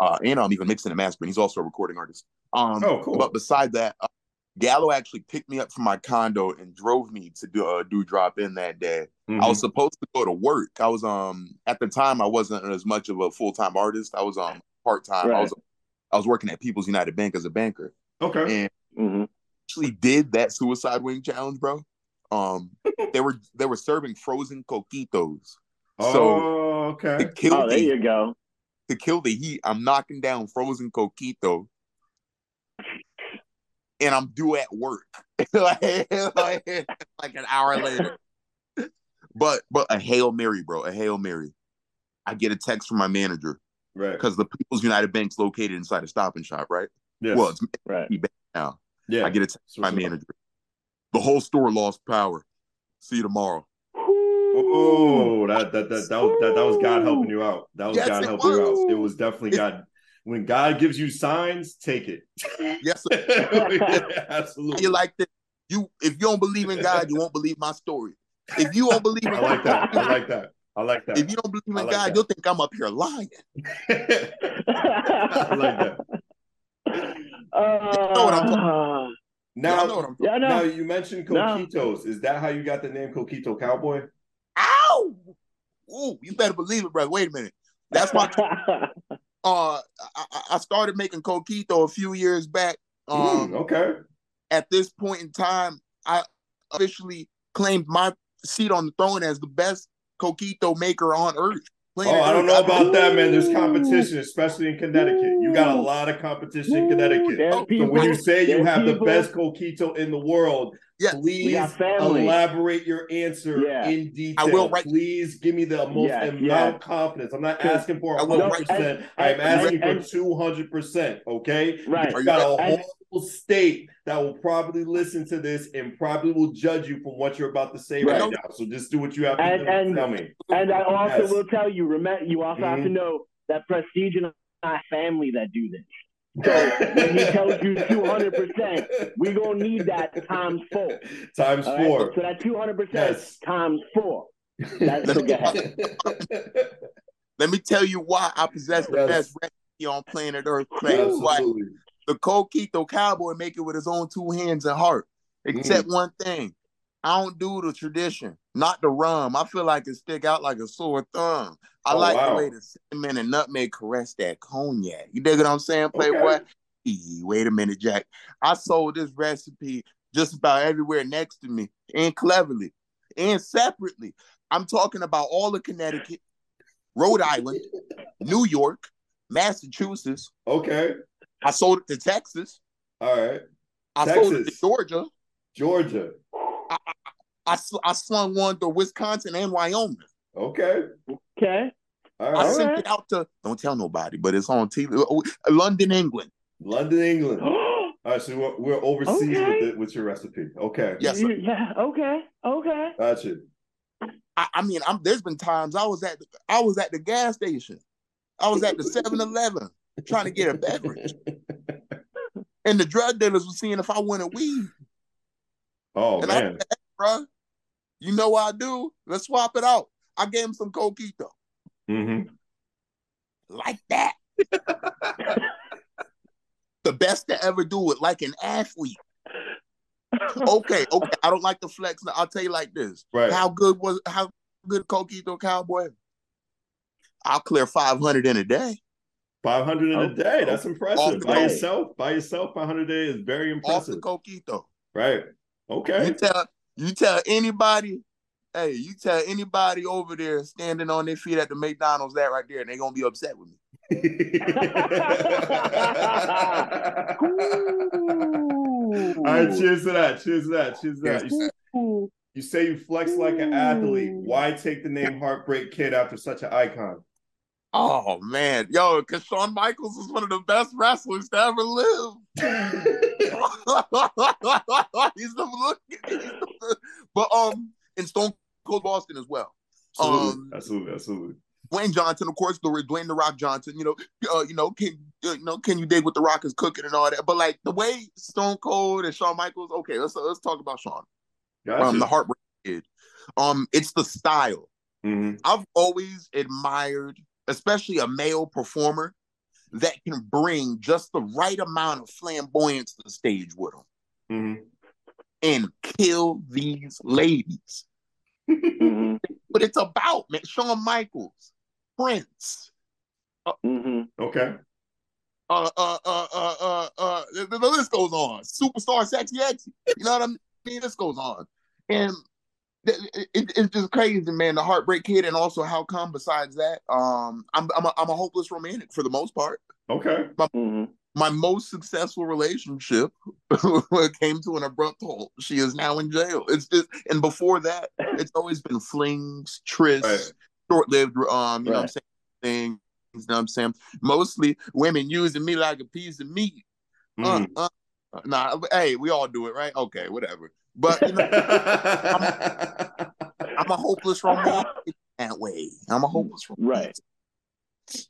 Uh and I'm even mixing and mastering. He's also a recording artist. Um Oh, cool. but beside that, uh, Gallo actually picked me up from my condo and drove me to do a do drop in that day. Mhm. I was supposed to go to work. I was um at the time I wasn't as much of a full time artist. I was um part time. I was I was working at People's United Bank as a banker, okay. and mhm. actually did that suicide wing challenge, bro. Um, they were they were serving frozen coquitos. So oh, okay. to kill Oh, there the you go. to kill the heat, I'm knocking down frozen coquito, and I'm due at work like, like, like an hour later. But but a hail mary, bro, a hail mary. I get a text from my manager Right. because the People's United Bank's located inside a Stop and Shop, right? Yes. Well, it's Right. now. yeah. I get a text from my manager. The whole store lost power. See you tomorrow. Oh, that that that that was, that, that was God helping you out. That was Yes, God helping you out. It was definitely God. When God gives you signs, take it. Yes, sir. Absolutely. You like this? You if you don't believe in God, you won't believe my story. If you don't believe in I like that. I like that. I like that. If you don't believe in like God, that. you'll think I'm up here lying. I like that. Uh, know what I'm Now, Y'all know what I'm yeah, now you mentioned No. Is that how you got the name Coquito Cowboy? Ow! Ooh, you better believe it, brother. Wait a minute. That's my uh I, I- started making coquito a few years back. Um Mm, okay. at this point in time, I officially claimed my seat on the throne as the best coquito maker on earth. Oh, I don't know about that, man. There's competition, especially in Connecticut. You got a lot of competition in Connecticut. So when you say you have the best coquito in the world, Yes. please elaborate your answer Yeah. in detail. I will write- Please give me the most Yes, amount yes. of confidence. I'm not asking for I will 100%. write- I am and- asking and- for 200%. Okay? Right. You got a And- whole state that will probably listen to this and probably will judge you from what you're about to say right, Right. now. So just do what you have to And- do. and- Tell me. And I also Yes. will tell you, remember, you also have to Mhm. know that Prestige and I family that do this. So when he tells you 200%, we're going to need that times four. Times all right? four. So that 200% Yes. times four. That's so go ahead. Let me tell you why I possess the Yes. best recipe on planet Earth. Clay. Why Absolutely. the coquito cowboy make it with his own two hands and heart. Except Mm. one thing. I don't do the tradition, not the rum. I feel like it stick out like a sore thumb. I Oh, like wow. the way the cinnamon and nutmeg caress that cognac. You dig what I'm saying, Playboy? Ee, Wait a minute, Jack. I sold this recipe just about everywhere next to me, and cleverly, and separately. I'm talking about all of Connecticut, Rhode Island, New York, Massachusetts. Okay. I sold it to Texas. All right. I sold it to Georgia. Georgia. I, sl- I slung one to Wisconsin and Wyoming. Okay. Okay. All I sent right. it out to don't tell nobody, but it's on TV. Oh, oh, London, England. London, England. All right. So we're, we're overseas Okay. with it, with your recipe. Okay. Yes, sir. Yeah. Okay. Okay. Gotcha. I, I mean, I'm there's been times I was at the, I was at the gas station. I was at the 7-Eleven trying to get a beverage. And the drug dealers were seeing if I wanted weed. Oh And man. said, bruh, you know what I do? Let's swap it out. I gave him some coquito. hmm Like that. the best to ever do it, like an athlete. okay, okay. I don't like the flex. I'll tell you like this. Right. How good was how good Coquito Cowboy? I'll clear five hundred in a day. 500 in Oh, a day. That's impressive. the By day. yourself, by yourself, 500 a day is very Off the impressive. Coquito. Right. You Okay. tell you tell anybody, hey, you tell anybody over there standing on their feet at the McDonald's that right there, and they're gonna be upset with me. All right, cheers to that. Cheers to that. Cheers to that. You, Ooh. you say you flex like an athlete. Why take the name Heartbreak Kid after such an icon? Oh man, yo, because Shawn Michaels is one of the best wrestlers to ever live. he's the, he's the but um, in Stone Cold Austin as well. Absolutely, Um, absolutely, absolutely. Dwayne Johnson, of course, the Dwayne the Rock Johnson. You know, uh, you know, can uh, you know, can you dig what the Rock is cooking and all that? But like the way Stone Cold and Shawn Michaels. Okay, let's let's talk about Shawn. Gotcha. Um, the Heartbreak Kid. Um, it's the style. Mhm. I've always admired, especially a male performer that can bring just the right amount of flamboyance to the stage with them Mhm. and kill these ladies. hmm But it's about man, Shawn Michaels, Prince, hmm Okay. uh, uh, uh, uh, uh, uh, the, the list goes on. Superstar, sexy, X. You know what I mean? This goes on, and th- it, it's just crazy, man. The Heartbreak Kid, and also how come? Besides that, um, I'm I'm a, I'm a hopeless romantic for the most part. Okay. hmm My most successful relationship came to an abrupt halt. She is now in jail. It's just, and before that, it's always been flings, trysts, Right. short-lived. Um, you know what I'm saying? Things. You know what I'm saying? Mostly women using me like a piece of meat. Uh, Mhm. uh, nah, hey, we all do it, right? Okay, whatever. But you know, I'm a hopeless romantic that way. I'm a hopeless romantic. Right.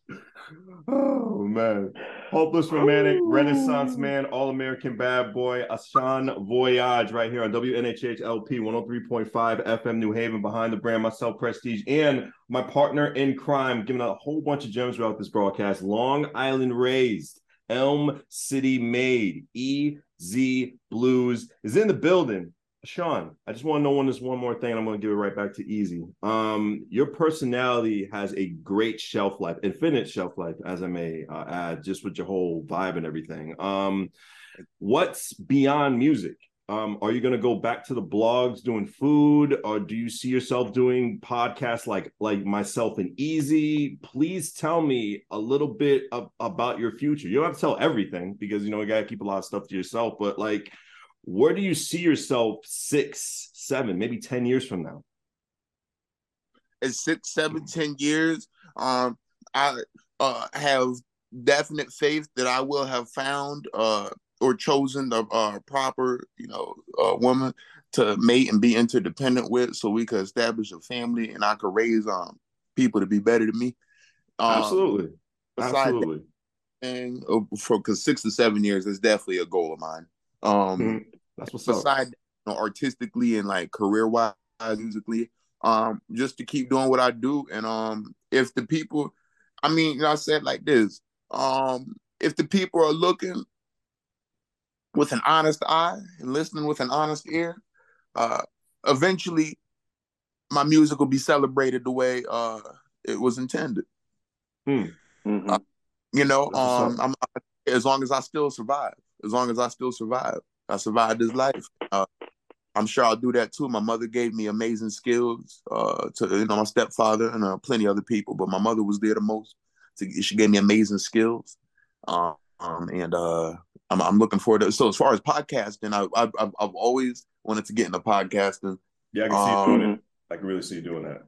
oh man. Hopeless romantic, renaissance man, all-American bad boy, A$hon Voyage right here on WNHH LP 103.5 FM New Haven behind the brand, myself, Prestige, and my partner in crime, giving out a whole bunch of gems throughout this broadcast. Long Island raised, Elm City made, EZ BlueZ is in the building. Sean, I just want to know one this one more thing. I'm going to give it right back to Easy. Um, your personality has a great shelf life, infinite shelf life, as I may uh, add, just with your whole vibe and everything. Um, what's beyond music? Um, are you going to go back to the blogs doing food, or do you see yourself doing podcasts like like myself and Easy? Please tell me a little bit of, about your future. You don't have to tell everything because you know you got to keep a lot of stuff to yourself, but like where do you see yourself six, seven, maybe 10 years from now? in six, seven, ten years, um, I uh, have definite faith that I will have found uh, or chosen the uh, proper, you know, uh, woman to mate and be interdependent with, so we could establish a family and I could raise um people to be better than me. Um, Absolutely. Absolutely. that thing, uh, for because six to seven years is definitely a goal of mine. Um, Mhm. That's what's up. beside you know, artistically and like career wise musically um just to keep doing what i do. And um if the people i mean you know, i said like this um if the people are looking with an honest eye and listening with an honest ear uh eventually my music will be celebrated the way uh it was intended. Hmm. You know um i'm as long as i still survive as long as i still survive i survived this life uh I'm sure I'll do that too. My mother gave me amazing skills uh, to you know my stepfather and uh, plenty other people, but my mother was there the most. To, she gave me amazing skills, um, um, and uh, I'm, I'm looking forward to. So as far as podcasting, I, I, I've I've always wanted to get into podcasting. Yeah, I can see Um, you doing it. I can really see you doing that.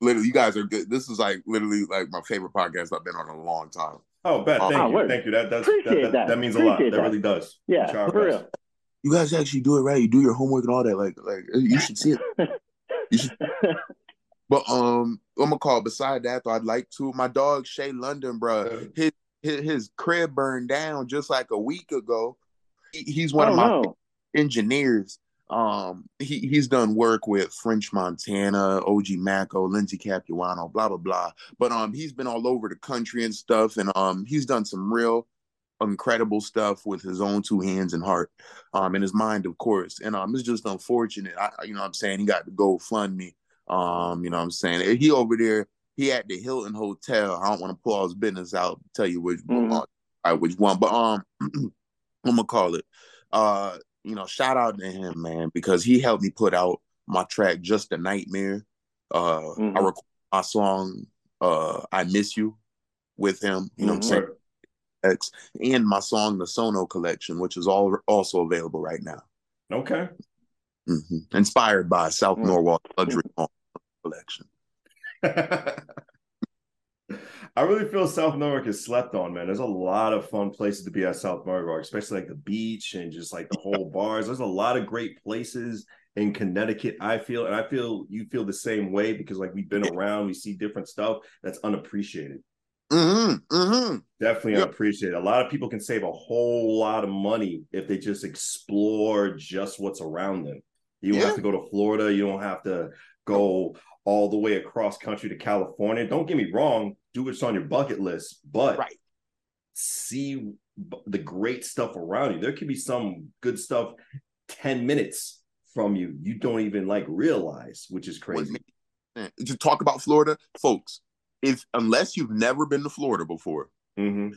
Literally, you guys are good. This is like literally like my favorite podcast I've been on in a long time. Oh, bet. Thank Oh, you. word. Thank you. That that's, that, Appreciate that, that. that means a lot. That that. really does. Yeah, for real. You guys actually do it right. You do your homework and all that. Like like you should see it. You should But um, I'm gonna call. Beside that, though, I'd like to. My dog Shay London, bro, his, his his crib burned down just like a week ago. He, he's one of my no. engineers. Um, he he's done work with French Montana, OG Maco, Lindsay Capuano, blah blah blah. But um, he's been all over the country and stuff, and um, he's done some real incredible stuff with his own two hands and heart, um, and his mind, of course. And um, it's just unfortunate. I, you know, what I'm saying he got to go fund me. Um, you know, what I'm saying he over there. He at the Hilton Hotel. I don't want to pull all his business out. Tell you which Mhm. uh, which one, but um, I'm gonna call it. Uh, you know, shout out to him, man, because he helped me put out my track "Just a Nightmare." Uh, Mhm. I recorded my song uh, "I Miss You" with him. You know, what I'm saying. X, and my song "The Sono Collection," which is all also available right now. Okay. hmm Inspired by South Mm. Norwalk Luxury Collection. I really feel South Norwalk is slept on, man. There's a lot of fun places to be at South Norwalk, especially like the beach and just like the whole bars. There's a lot of great places in Connecticut. I feel, and I feel you feel the same way because like we've been around, we see different stuff that's unappreciated. Mm-hmm, mm-hmm. Definitely yep. unappreciated. A lot of people can save a whole lot of money if they just explore just what's around them. You don't yeah. have to go to Florida. You don't have to go all the way across country to California. Don't get me wrong, do what's on your bucket list, but right. see the great stuff around you. There could be some good stuff 10 minutes from you. You don't even like realize, which is crazy. To talk about Florida, folks, if unless you've never been to Florida before, mm-hmm.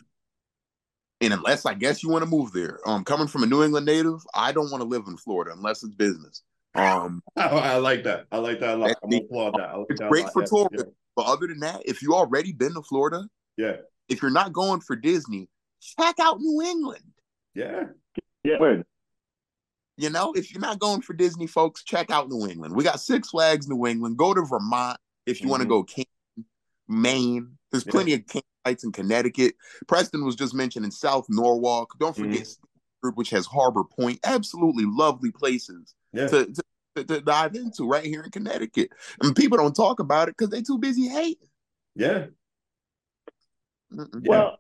and unless I guess you want to move there, um, coming from a New England native, I don't want to live in Florida unless it's business. Um, I like that. I like that a lot. I'm applaud that. Like it's that great for tourism, yeah. but other than that, if you already been to Florida, yeah. If you're not going for Disney, check out New England. Yeah, yeah. You know, if you're not going for Disney, folks, check out New England. We got Six Flags New England. Go to Vermont if you mm-hmm. want to go Canton, Maine. There's plenty yeah. of camp sites in Connecticut. Preston was just mentioning South Norwalk. Don't forget mm-hmm. Which has Harbor Point. Absolutely lovely places yeah. to, to, to, dive into right here in Connecticut. And people don't talk about it because they're too busy hating. Yeah. Well,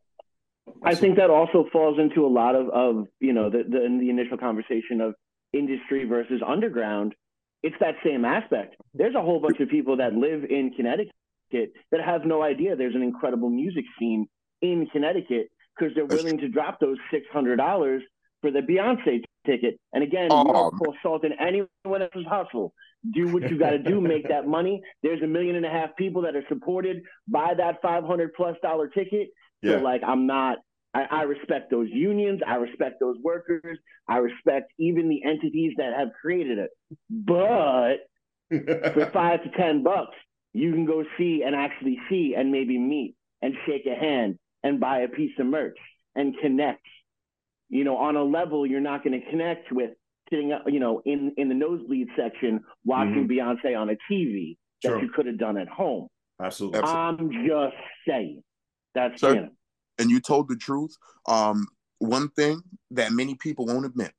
I think that also falls into a lot of, of you know, the, the, in the initial conversation of industry versus underground. It's that same aspect. There's a whole bunch of people that live in Connecticut that have no idea there's an incredible music scene in Connecticut because they're willing to drop those six hundred dollars for the Beyonce ticket. And again, oh, we don't call salt in anyone else's hustle. Do what you got to do, make that money. There's a million and a half people that are supported by that 500 plus dollar ticket. Yeah. So like, I'm not, I, I respect those unions. I respect those workers. I respect even the entities that have created it. But for five to 10 bucks, you can go see and actually see and maybe meet and shake a hand and buy a piece of merch and connect you know, on a level you're not going to connect with sitting, up, you know, in in the nosebleed section watching mm-hmm. Beyonce on a TV that sure. you could have done at home. Absolutely. I'm just saying. That's so, And you told the truth. Um, one thing that many people won't admit.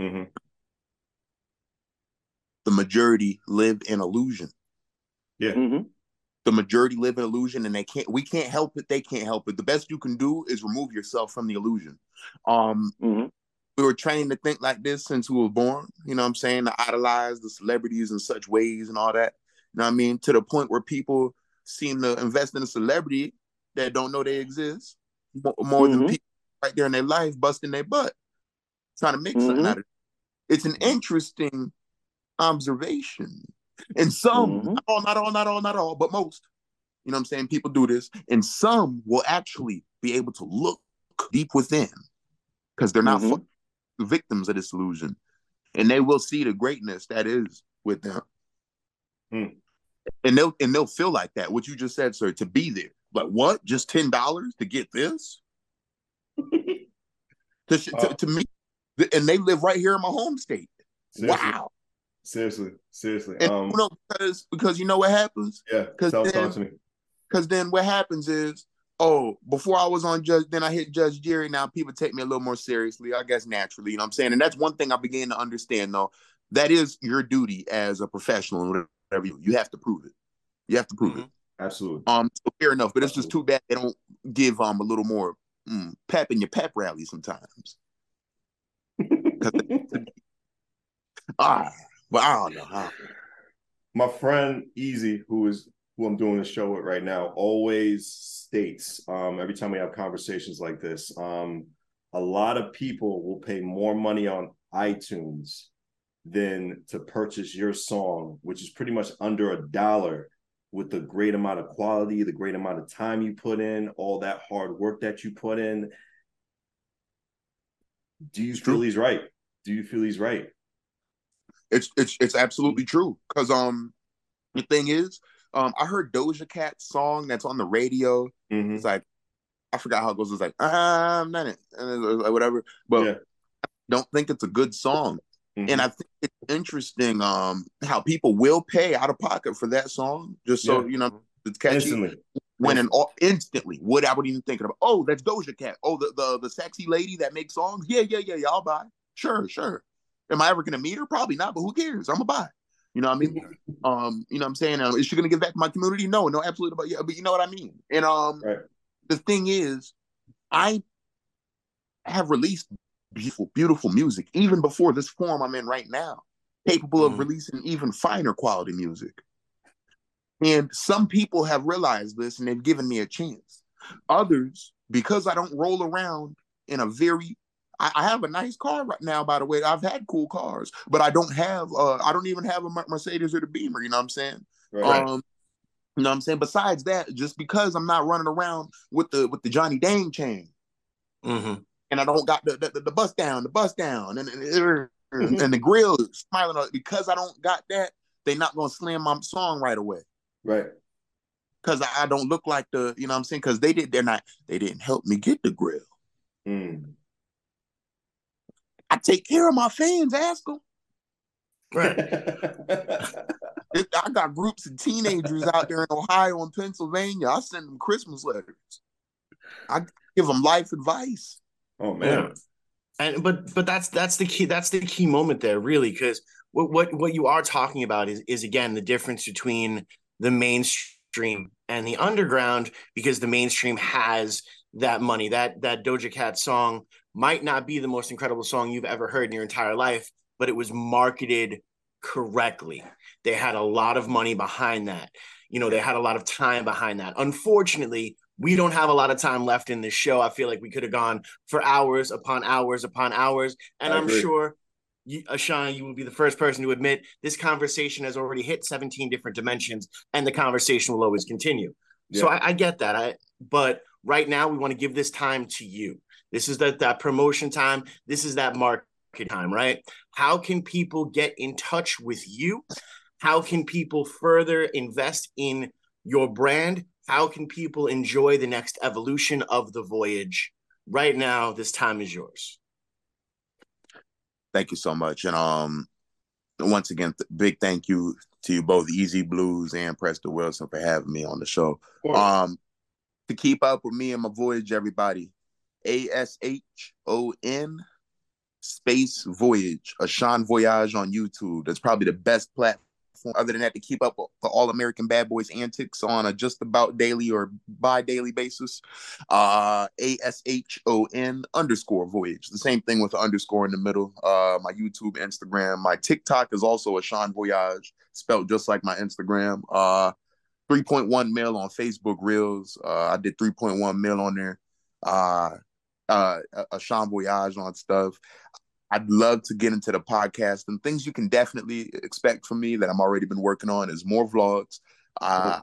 Mm-hmm. The majority live in illusion. Yeah. Mm-hmm the majority live in illusion and they can't we can't help it they can't help it the best you can do is remove yourself from the illusion um mm-hmm. we were trained to think like this since we were born you know what i'm saying to idolize the celebrities in such ways and all that you know what i mean to the point where people seem to invest in a celebrity that don't know they exist more, mm-hmm. than people right there in their life busting their butt trying to make mm-hmm. something out of it it's an interesting observation and some, mm-hmm. not all, not all, not all, not all, but most, you know what I'm saying? People do this. And some will actually be able to look deep within because they're not mm-hmm. victims of this illusion. And they will see the greatness that is with them. Mm. And they'll and they'll feel like that. What you just said, sir, to be there. Like what? Just ten dollars to get this? to, to, to me, and they live right here in my home state. Seriously. Wow. Seriously, seriously. And, um, you know, because because you know what happens. Yeah, because then, talk to me. Because then what happens is, oh, before I was on Judge, then I hit Judge Jerry. Now people take me a little more seriously, I guess naturally. You know what I'm saying? And that's one thing I began to understand though. That is your duty as a professional whatever you, you have to prove it. You have to prove mm-hmm. it. Absolutely. Um, so fair enough, but it's just too bad they don't give um a little more mm, pep in your pep rally sometimes. ah, but I don't know how. My friend Easy, who is who I'm doing the show with right now, always states um, every time we have conversations like this, um, a lot of people will pay more money on iTunes than to purchase your song, which is pretty much under a dollar with the great amount of quality, the great amount of time you put in, all that hard work that you put in. Do you feel he's right? Do you feel he's right? It's it's it's absolutely true. Cause um the thing is, um I heard Doja Cat's song that's on the radio. Mm-hmm. It's like I forgot how it goes. It's like I'm not it, like whatever. But yeah. I don't think it's a good song. Mm-hmm. And I think it's interesting um how people will pay out of pocket for that song just so yeah. you know it's catchy. Instantly. When an instantly, what I would even thinking about? Oh, that's Doja Cat. Oh, the the the sexy lady that makes songs. Yeah, yeah, yeah, yeah. I'll buy. Sure, sure. Am I ever gonna meet her? Probably not. But who cares? I'm gonna buy. You know what I mean? um, you know what I'm saying? Um, is she gonna give back to my community? No, no, absolutely. But yeah, but you know what I mean. And um, right. the thing is, I have released beautiful, beautiful music even before this form I'm in right now, capable of mm. releasing even finer quality music. And some people have realized this and they've given me a chance. Others, because I don't roll around in a very I, I have a nice car right now, by the way. I've had cool cars, but I don't have uh I don't even have a Mercedes or the Beamer, you know what I'm saying? Right. Um you know what I'm saying? Besides that, just because I'm not running around with the with the Johnny Dang chain, mm-hmm. and I don't got the, the, the bust down, the bust down, and and, mm-hmm. and the grill smiling because I don't got that, they're not gonna slam my song right away. Right. Because I, I, don't look like the, you know what I'm saying? Because they did, they're not, they didn't help me get the grill. Mm. I take care of my fans, ask them. Right. I got groups of teenagers out there in Ohio and Pennsylvania. I send them Christmas letters. I give them life advice. Oh man. Yeah. And but but that's that's the key that's the key moment there really because what what what you are talking about is is again the difference between the mainstream and the underground because the mainstream has that money that that Doja Cat song might not be the most incredible song you've ever heard in your entire life but it was marketed correctly. They had a lot of money behind that. You know, they had a lot of time behind that. Unfortunately, we don't have a lot of time left in this show. I feel like we could have gone for hours upon hours upon hours. And I'm sure you, A$hon, you will be the first person to admit this conversation has already hit 17 different dimensions and the conversation will always continue. Yeah. So I, I, get that. I but right now we want to give this time to you. This is that that promotion time. This is that market time, right? How can people get in touch with you? How can people further invest in your brand? How can people enjoy the next evolution of the voyage? Right now, this time is yours. Thank you so much. And um once again, th- big thank you to you both, EZ BlueZ and Preston Wilson, for having me on the show. Um, to keep up with me and my voyage, everybody, A S H O N Space Voyage, A$hon Voyage on YouTube. That's probably the best platform. Other than that, to keep up with the All American Bad Boys antics on a just about daily or bi daily basis, uh, A S H O N underscore Voyage. The same thing with the underscore in the middle. Uh, my YouTube, Instagram, my TikTok is also A$hon Voyage, spelled just like my Instagram. Uh, 3.1 mil on Facebook Reels. Uh, I did 3.1 mil on there. Uh, uh, A$hon Voyage on stuff. I'd love to get into the podcast and things you can definitely expect from me that I'm already been working on is more vlogs. Uh,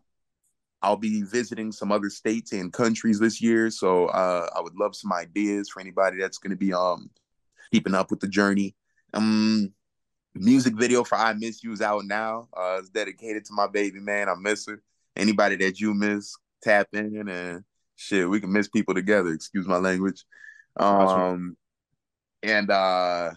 I'll be visiting some other states and countries this year, so uh, I would love some ideas for anybody that's going to be um keeping up with the journey. Um, music video for "I Miss You" is out now. Uh, it's dedicated to my baby man. I miss her. Anybody that you miss, tap in and shit. We can miss people together. Excuse my language. Um, and uh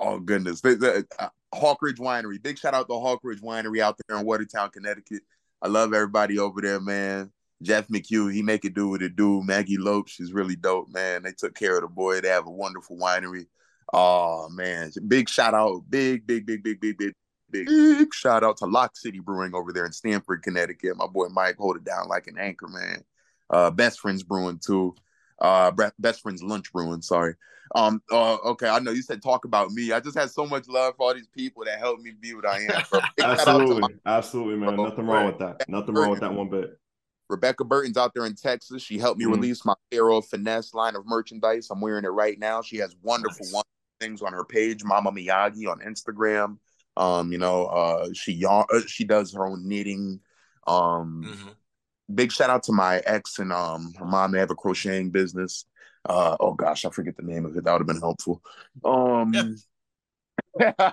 oh goodness, the, the uh, Hawkridge Winery. Big shout out to Hawkridge Winery out there in Watertown, Connecticut. I love everybody over there, man. Jeff McHugh, he make it do what it do. Maggie Lope, she's really dope, man. They took care of the boy. They have a wonderful winery. Oh man, big shout out, big, big, big, big, big, big, big, big shout out to Lock City Brewing over there in Stamford, Connecticut. My boy Mike hold it down like an anchor, man. Uh, Best Friends Brewing too. Uh, Best Friends Lunch Brewing, sorry. Um, uh, okay, I know you said talk about me. I just had so much love for all these people that helped me be what I am. absolutely, absolutely, man. Nothing wrong with that. Nothing wrong with that one bit. Rebecca Burton's out there in Texas. She helped me mm release my Pharaoh Finesse line of merchandise. I'm wearing it right now. She has wonderful, nice. wonderful things on her page, Mama Miyagi on Instagram. Um, you know, uh, she yarn, uh, she does her own knitting. Um, mm-hmm. big shout out to my ex and um her mom. They have a crocheting business. Uh, oh gosh, I forget the name of it. That would have been helpful. Um, yeah.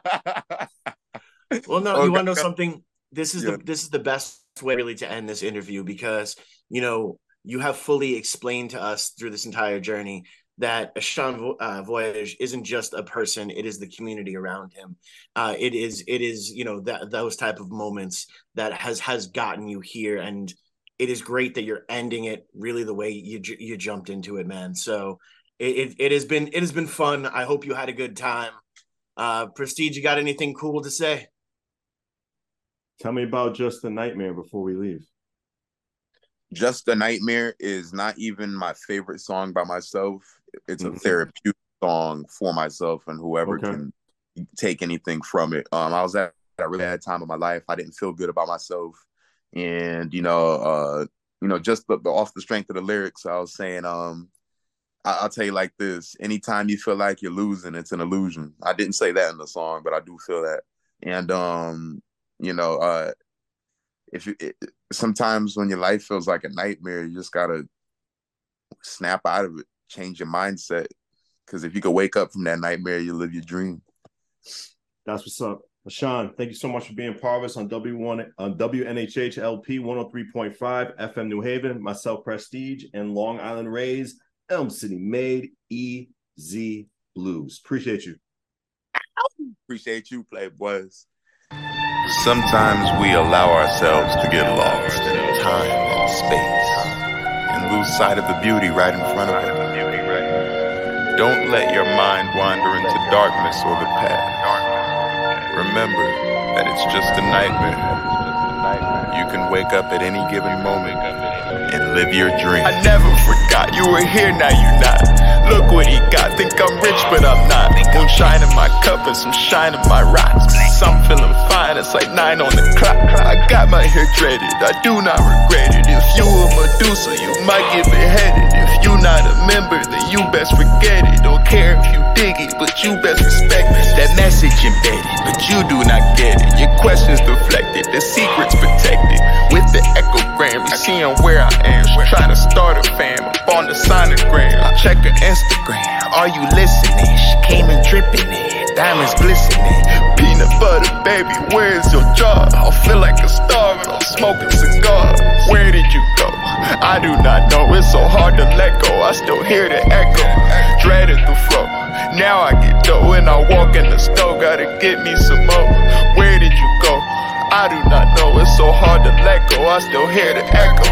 well, no, you want to know something? This is yeah. the this is the best way really to end this interview because you know you have fully explained to us through this entire journey that A$hon uh, Voyage isn't just a person; it is the community around him. Uh, it is it is you know that those type of moments that has has gotten you here and it is great that you're ending it really the way you you jumped into it, man. So it, it, it has been it has been fun. I hope you had a good time. Uh, Prestige, you got anything cool to say? Tell me about Just a Nightmare before we leave. Just a Nightmare is not even my favorite song by myself. It's a mm-hmm. therapeutic song for myself and whoever okay. can take anything from it. Um, I was at a really bad time of my life. I didn't feel good about myself, and you know, uh, you know, just the, the, off the strength of the lyrics, I was saying, um, I, will tell you like this: anytime you feel like you're losing, it's an illusion. I didn't say that in the song, but I do feel that, and um, you know, uh, if you it, sometimes when your life feels like a nightmare, you just gotta snap out of it, change your mindset, because if you could wake up from that nightmare, you live your dream. That's what's up. Sean, thank you so much for being part of us on W1 on WNHH LP 103.5 FM New Haven, myself Prestige, and Long Island Rays, Elm City Made, EZ BlueZ. Appreciate you. Appreciate you, Playboys. Sometimes we allow ourselves to get lost in time and space and lose sight of the beauty right in front of us. Don't let your mind wander into darkness or the past. Remember that it's just a nightmare. You can wake up at any given moment and live your dream. I never forgot you were here, now you are not. Look what he got. Think I'm rich, but I'm not. Moonshine in my cup and some shine in my rocks. I'm feeling fine, it's like nine on the clock. I got my hair dreaded, I do not regret it. If you a Medusa, you might get beheaded. If you not a member, then you best forget it. Don't care if you dig it, but you best respect it. That message embedded, but you do not get it. Your questions deflected, the secret's protected. With the echogram, you seeing where I am. Trying to start a fam up on the sonogram. Check her Instagram, are you listening? She came in dripping it, diamonds glistening. Peanut butter, baby, where's your jar? I feel like a star when I'm smoking cigars. Where did you go? I do not know, it's so hard to let go. I still hear the echo, dreaded the flow. Now I get dough and I walk in the store. gotta get me some more. Where did you go? I do not know, it's so hard to let go. I still hear the echo,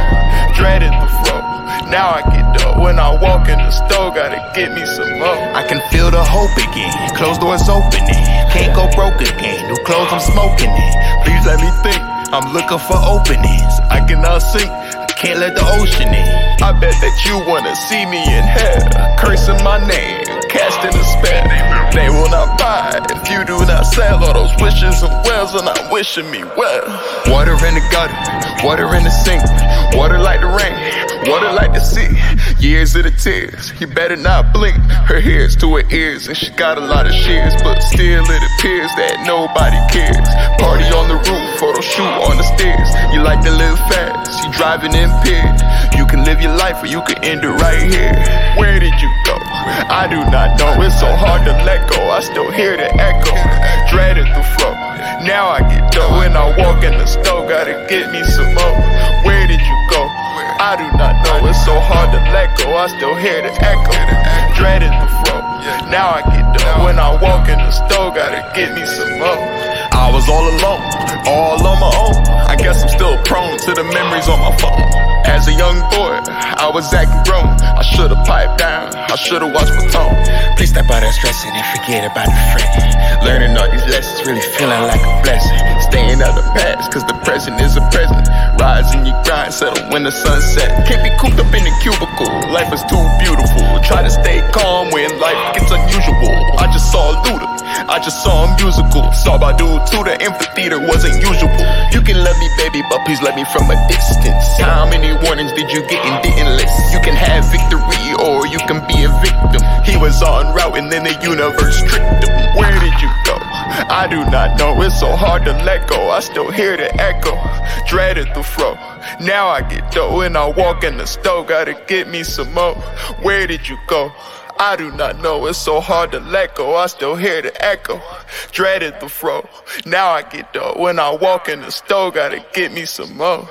dreaded the flow. Now I get dough when I walk in the store, gotta get me some more. I can feel the hope again, closed doors opening. Can't go broke again, new clothes I'm smoking in. Please let me think, I'm looking for openings. I cannot see, can't let the ocean in. I bet that you wanna see me in hell, cursing my name, casting a spell. They will not buy if you do not sell all those wishes and wells are not wishing me well. Water in the gutter, water in the sink, water like the rain, water like the sea. Years of the tears, you better not blink. Her hair's to her ears and she got a lot of shears, but still it appears that nobody cares. Party on the roof, photo shoot on the stairs. You like to live fast, you driving impaired. You can live your life or you can end it right here. Where did you? I do not know, it's so hard to let go. I still hear the echo, dreaded the flow. Now I get dough when I walk in the store, gotta get me some more. Where did you go? I do not know, it's so hard to let go. I still hear the echo, dreaded the flow. Now I get dough when I walk in the store, gotta get me some more. I was all alone, all on my own. I guess I'm still prone to the memories on my phone. As a young boy, I was acting grown. I should've piped down, I should've watched my tone. Please stop all that stressing and forget about the fretting. Learning all these lessons, really feeling like a blessing. Staying out the past, cause the present is a present. Rise in your grind, settle when the sun set. Can't be cooped up in a cubicle, life is too beautiful. Try to stay calm when life gets unusual. I just saw Luda, I just saw a musical. Saw Badu to the amphitheater wasn't usual. You can love me, baby, but please let me from a distance. How many warnings did you get and didn't listen? You can have victory or you can be a victim. He was on route and then the universe tricked him. Where did you go? I do not know. It's so hard to let go. I still hear the echo. Dreaded the flow. Now I get dough and I walk in the stove. Gotta get me some more. Where did you go? I do not know, it's so hard to let go. I still hear the echo, dreaded the fro. Now I get dough when I walk in the store, gotta get me some more.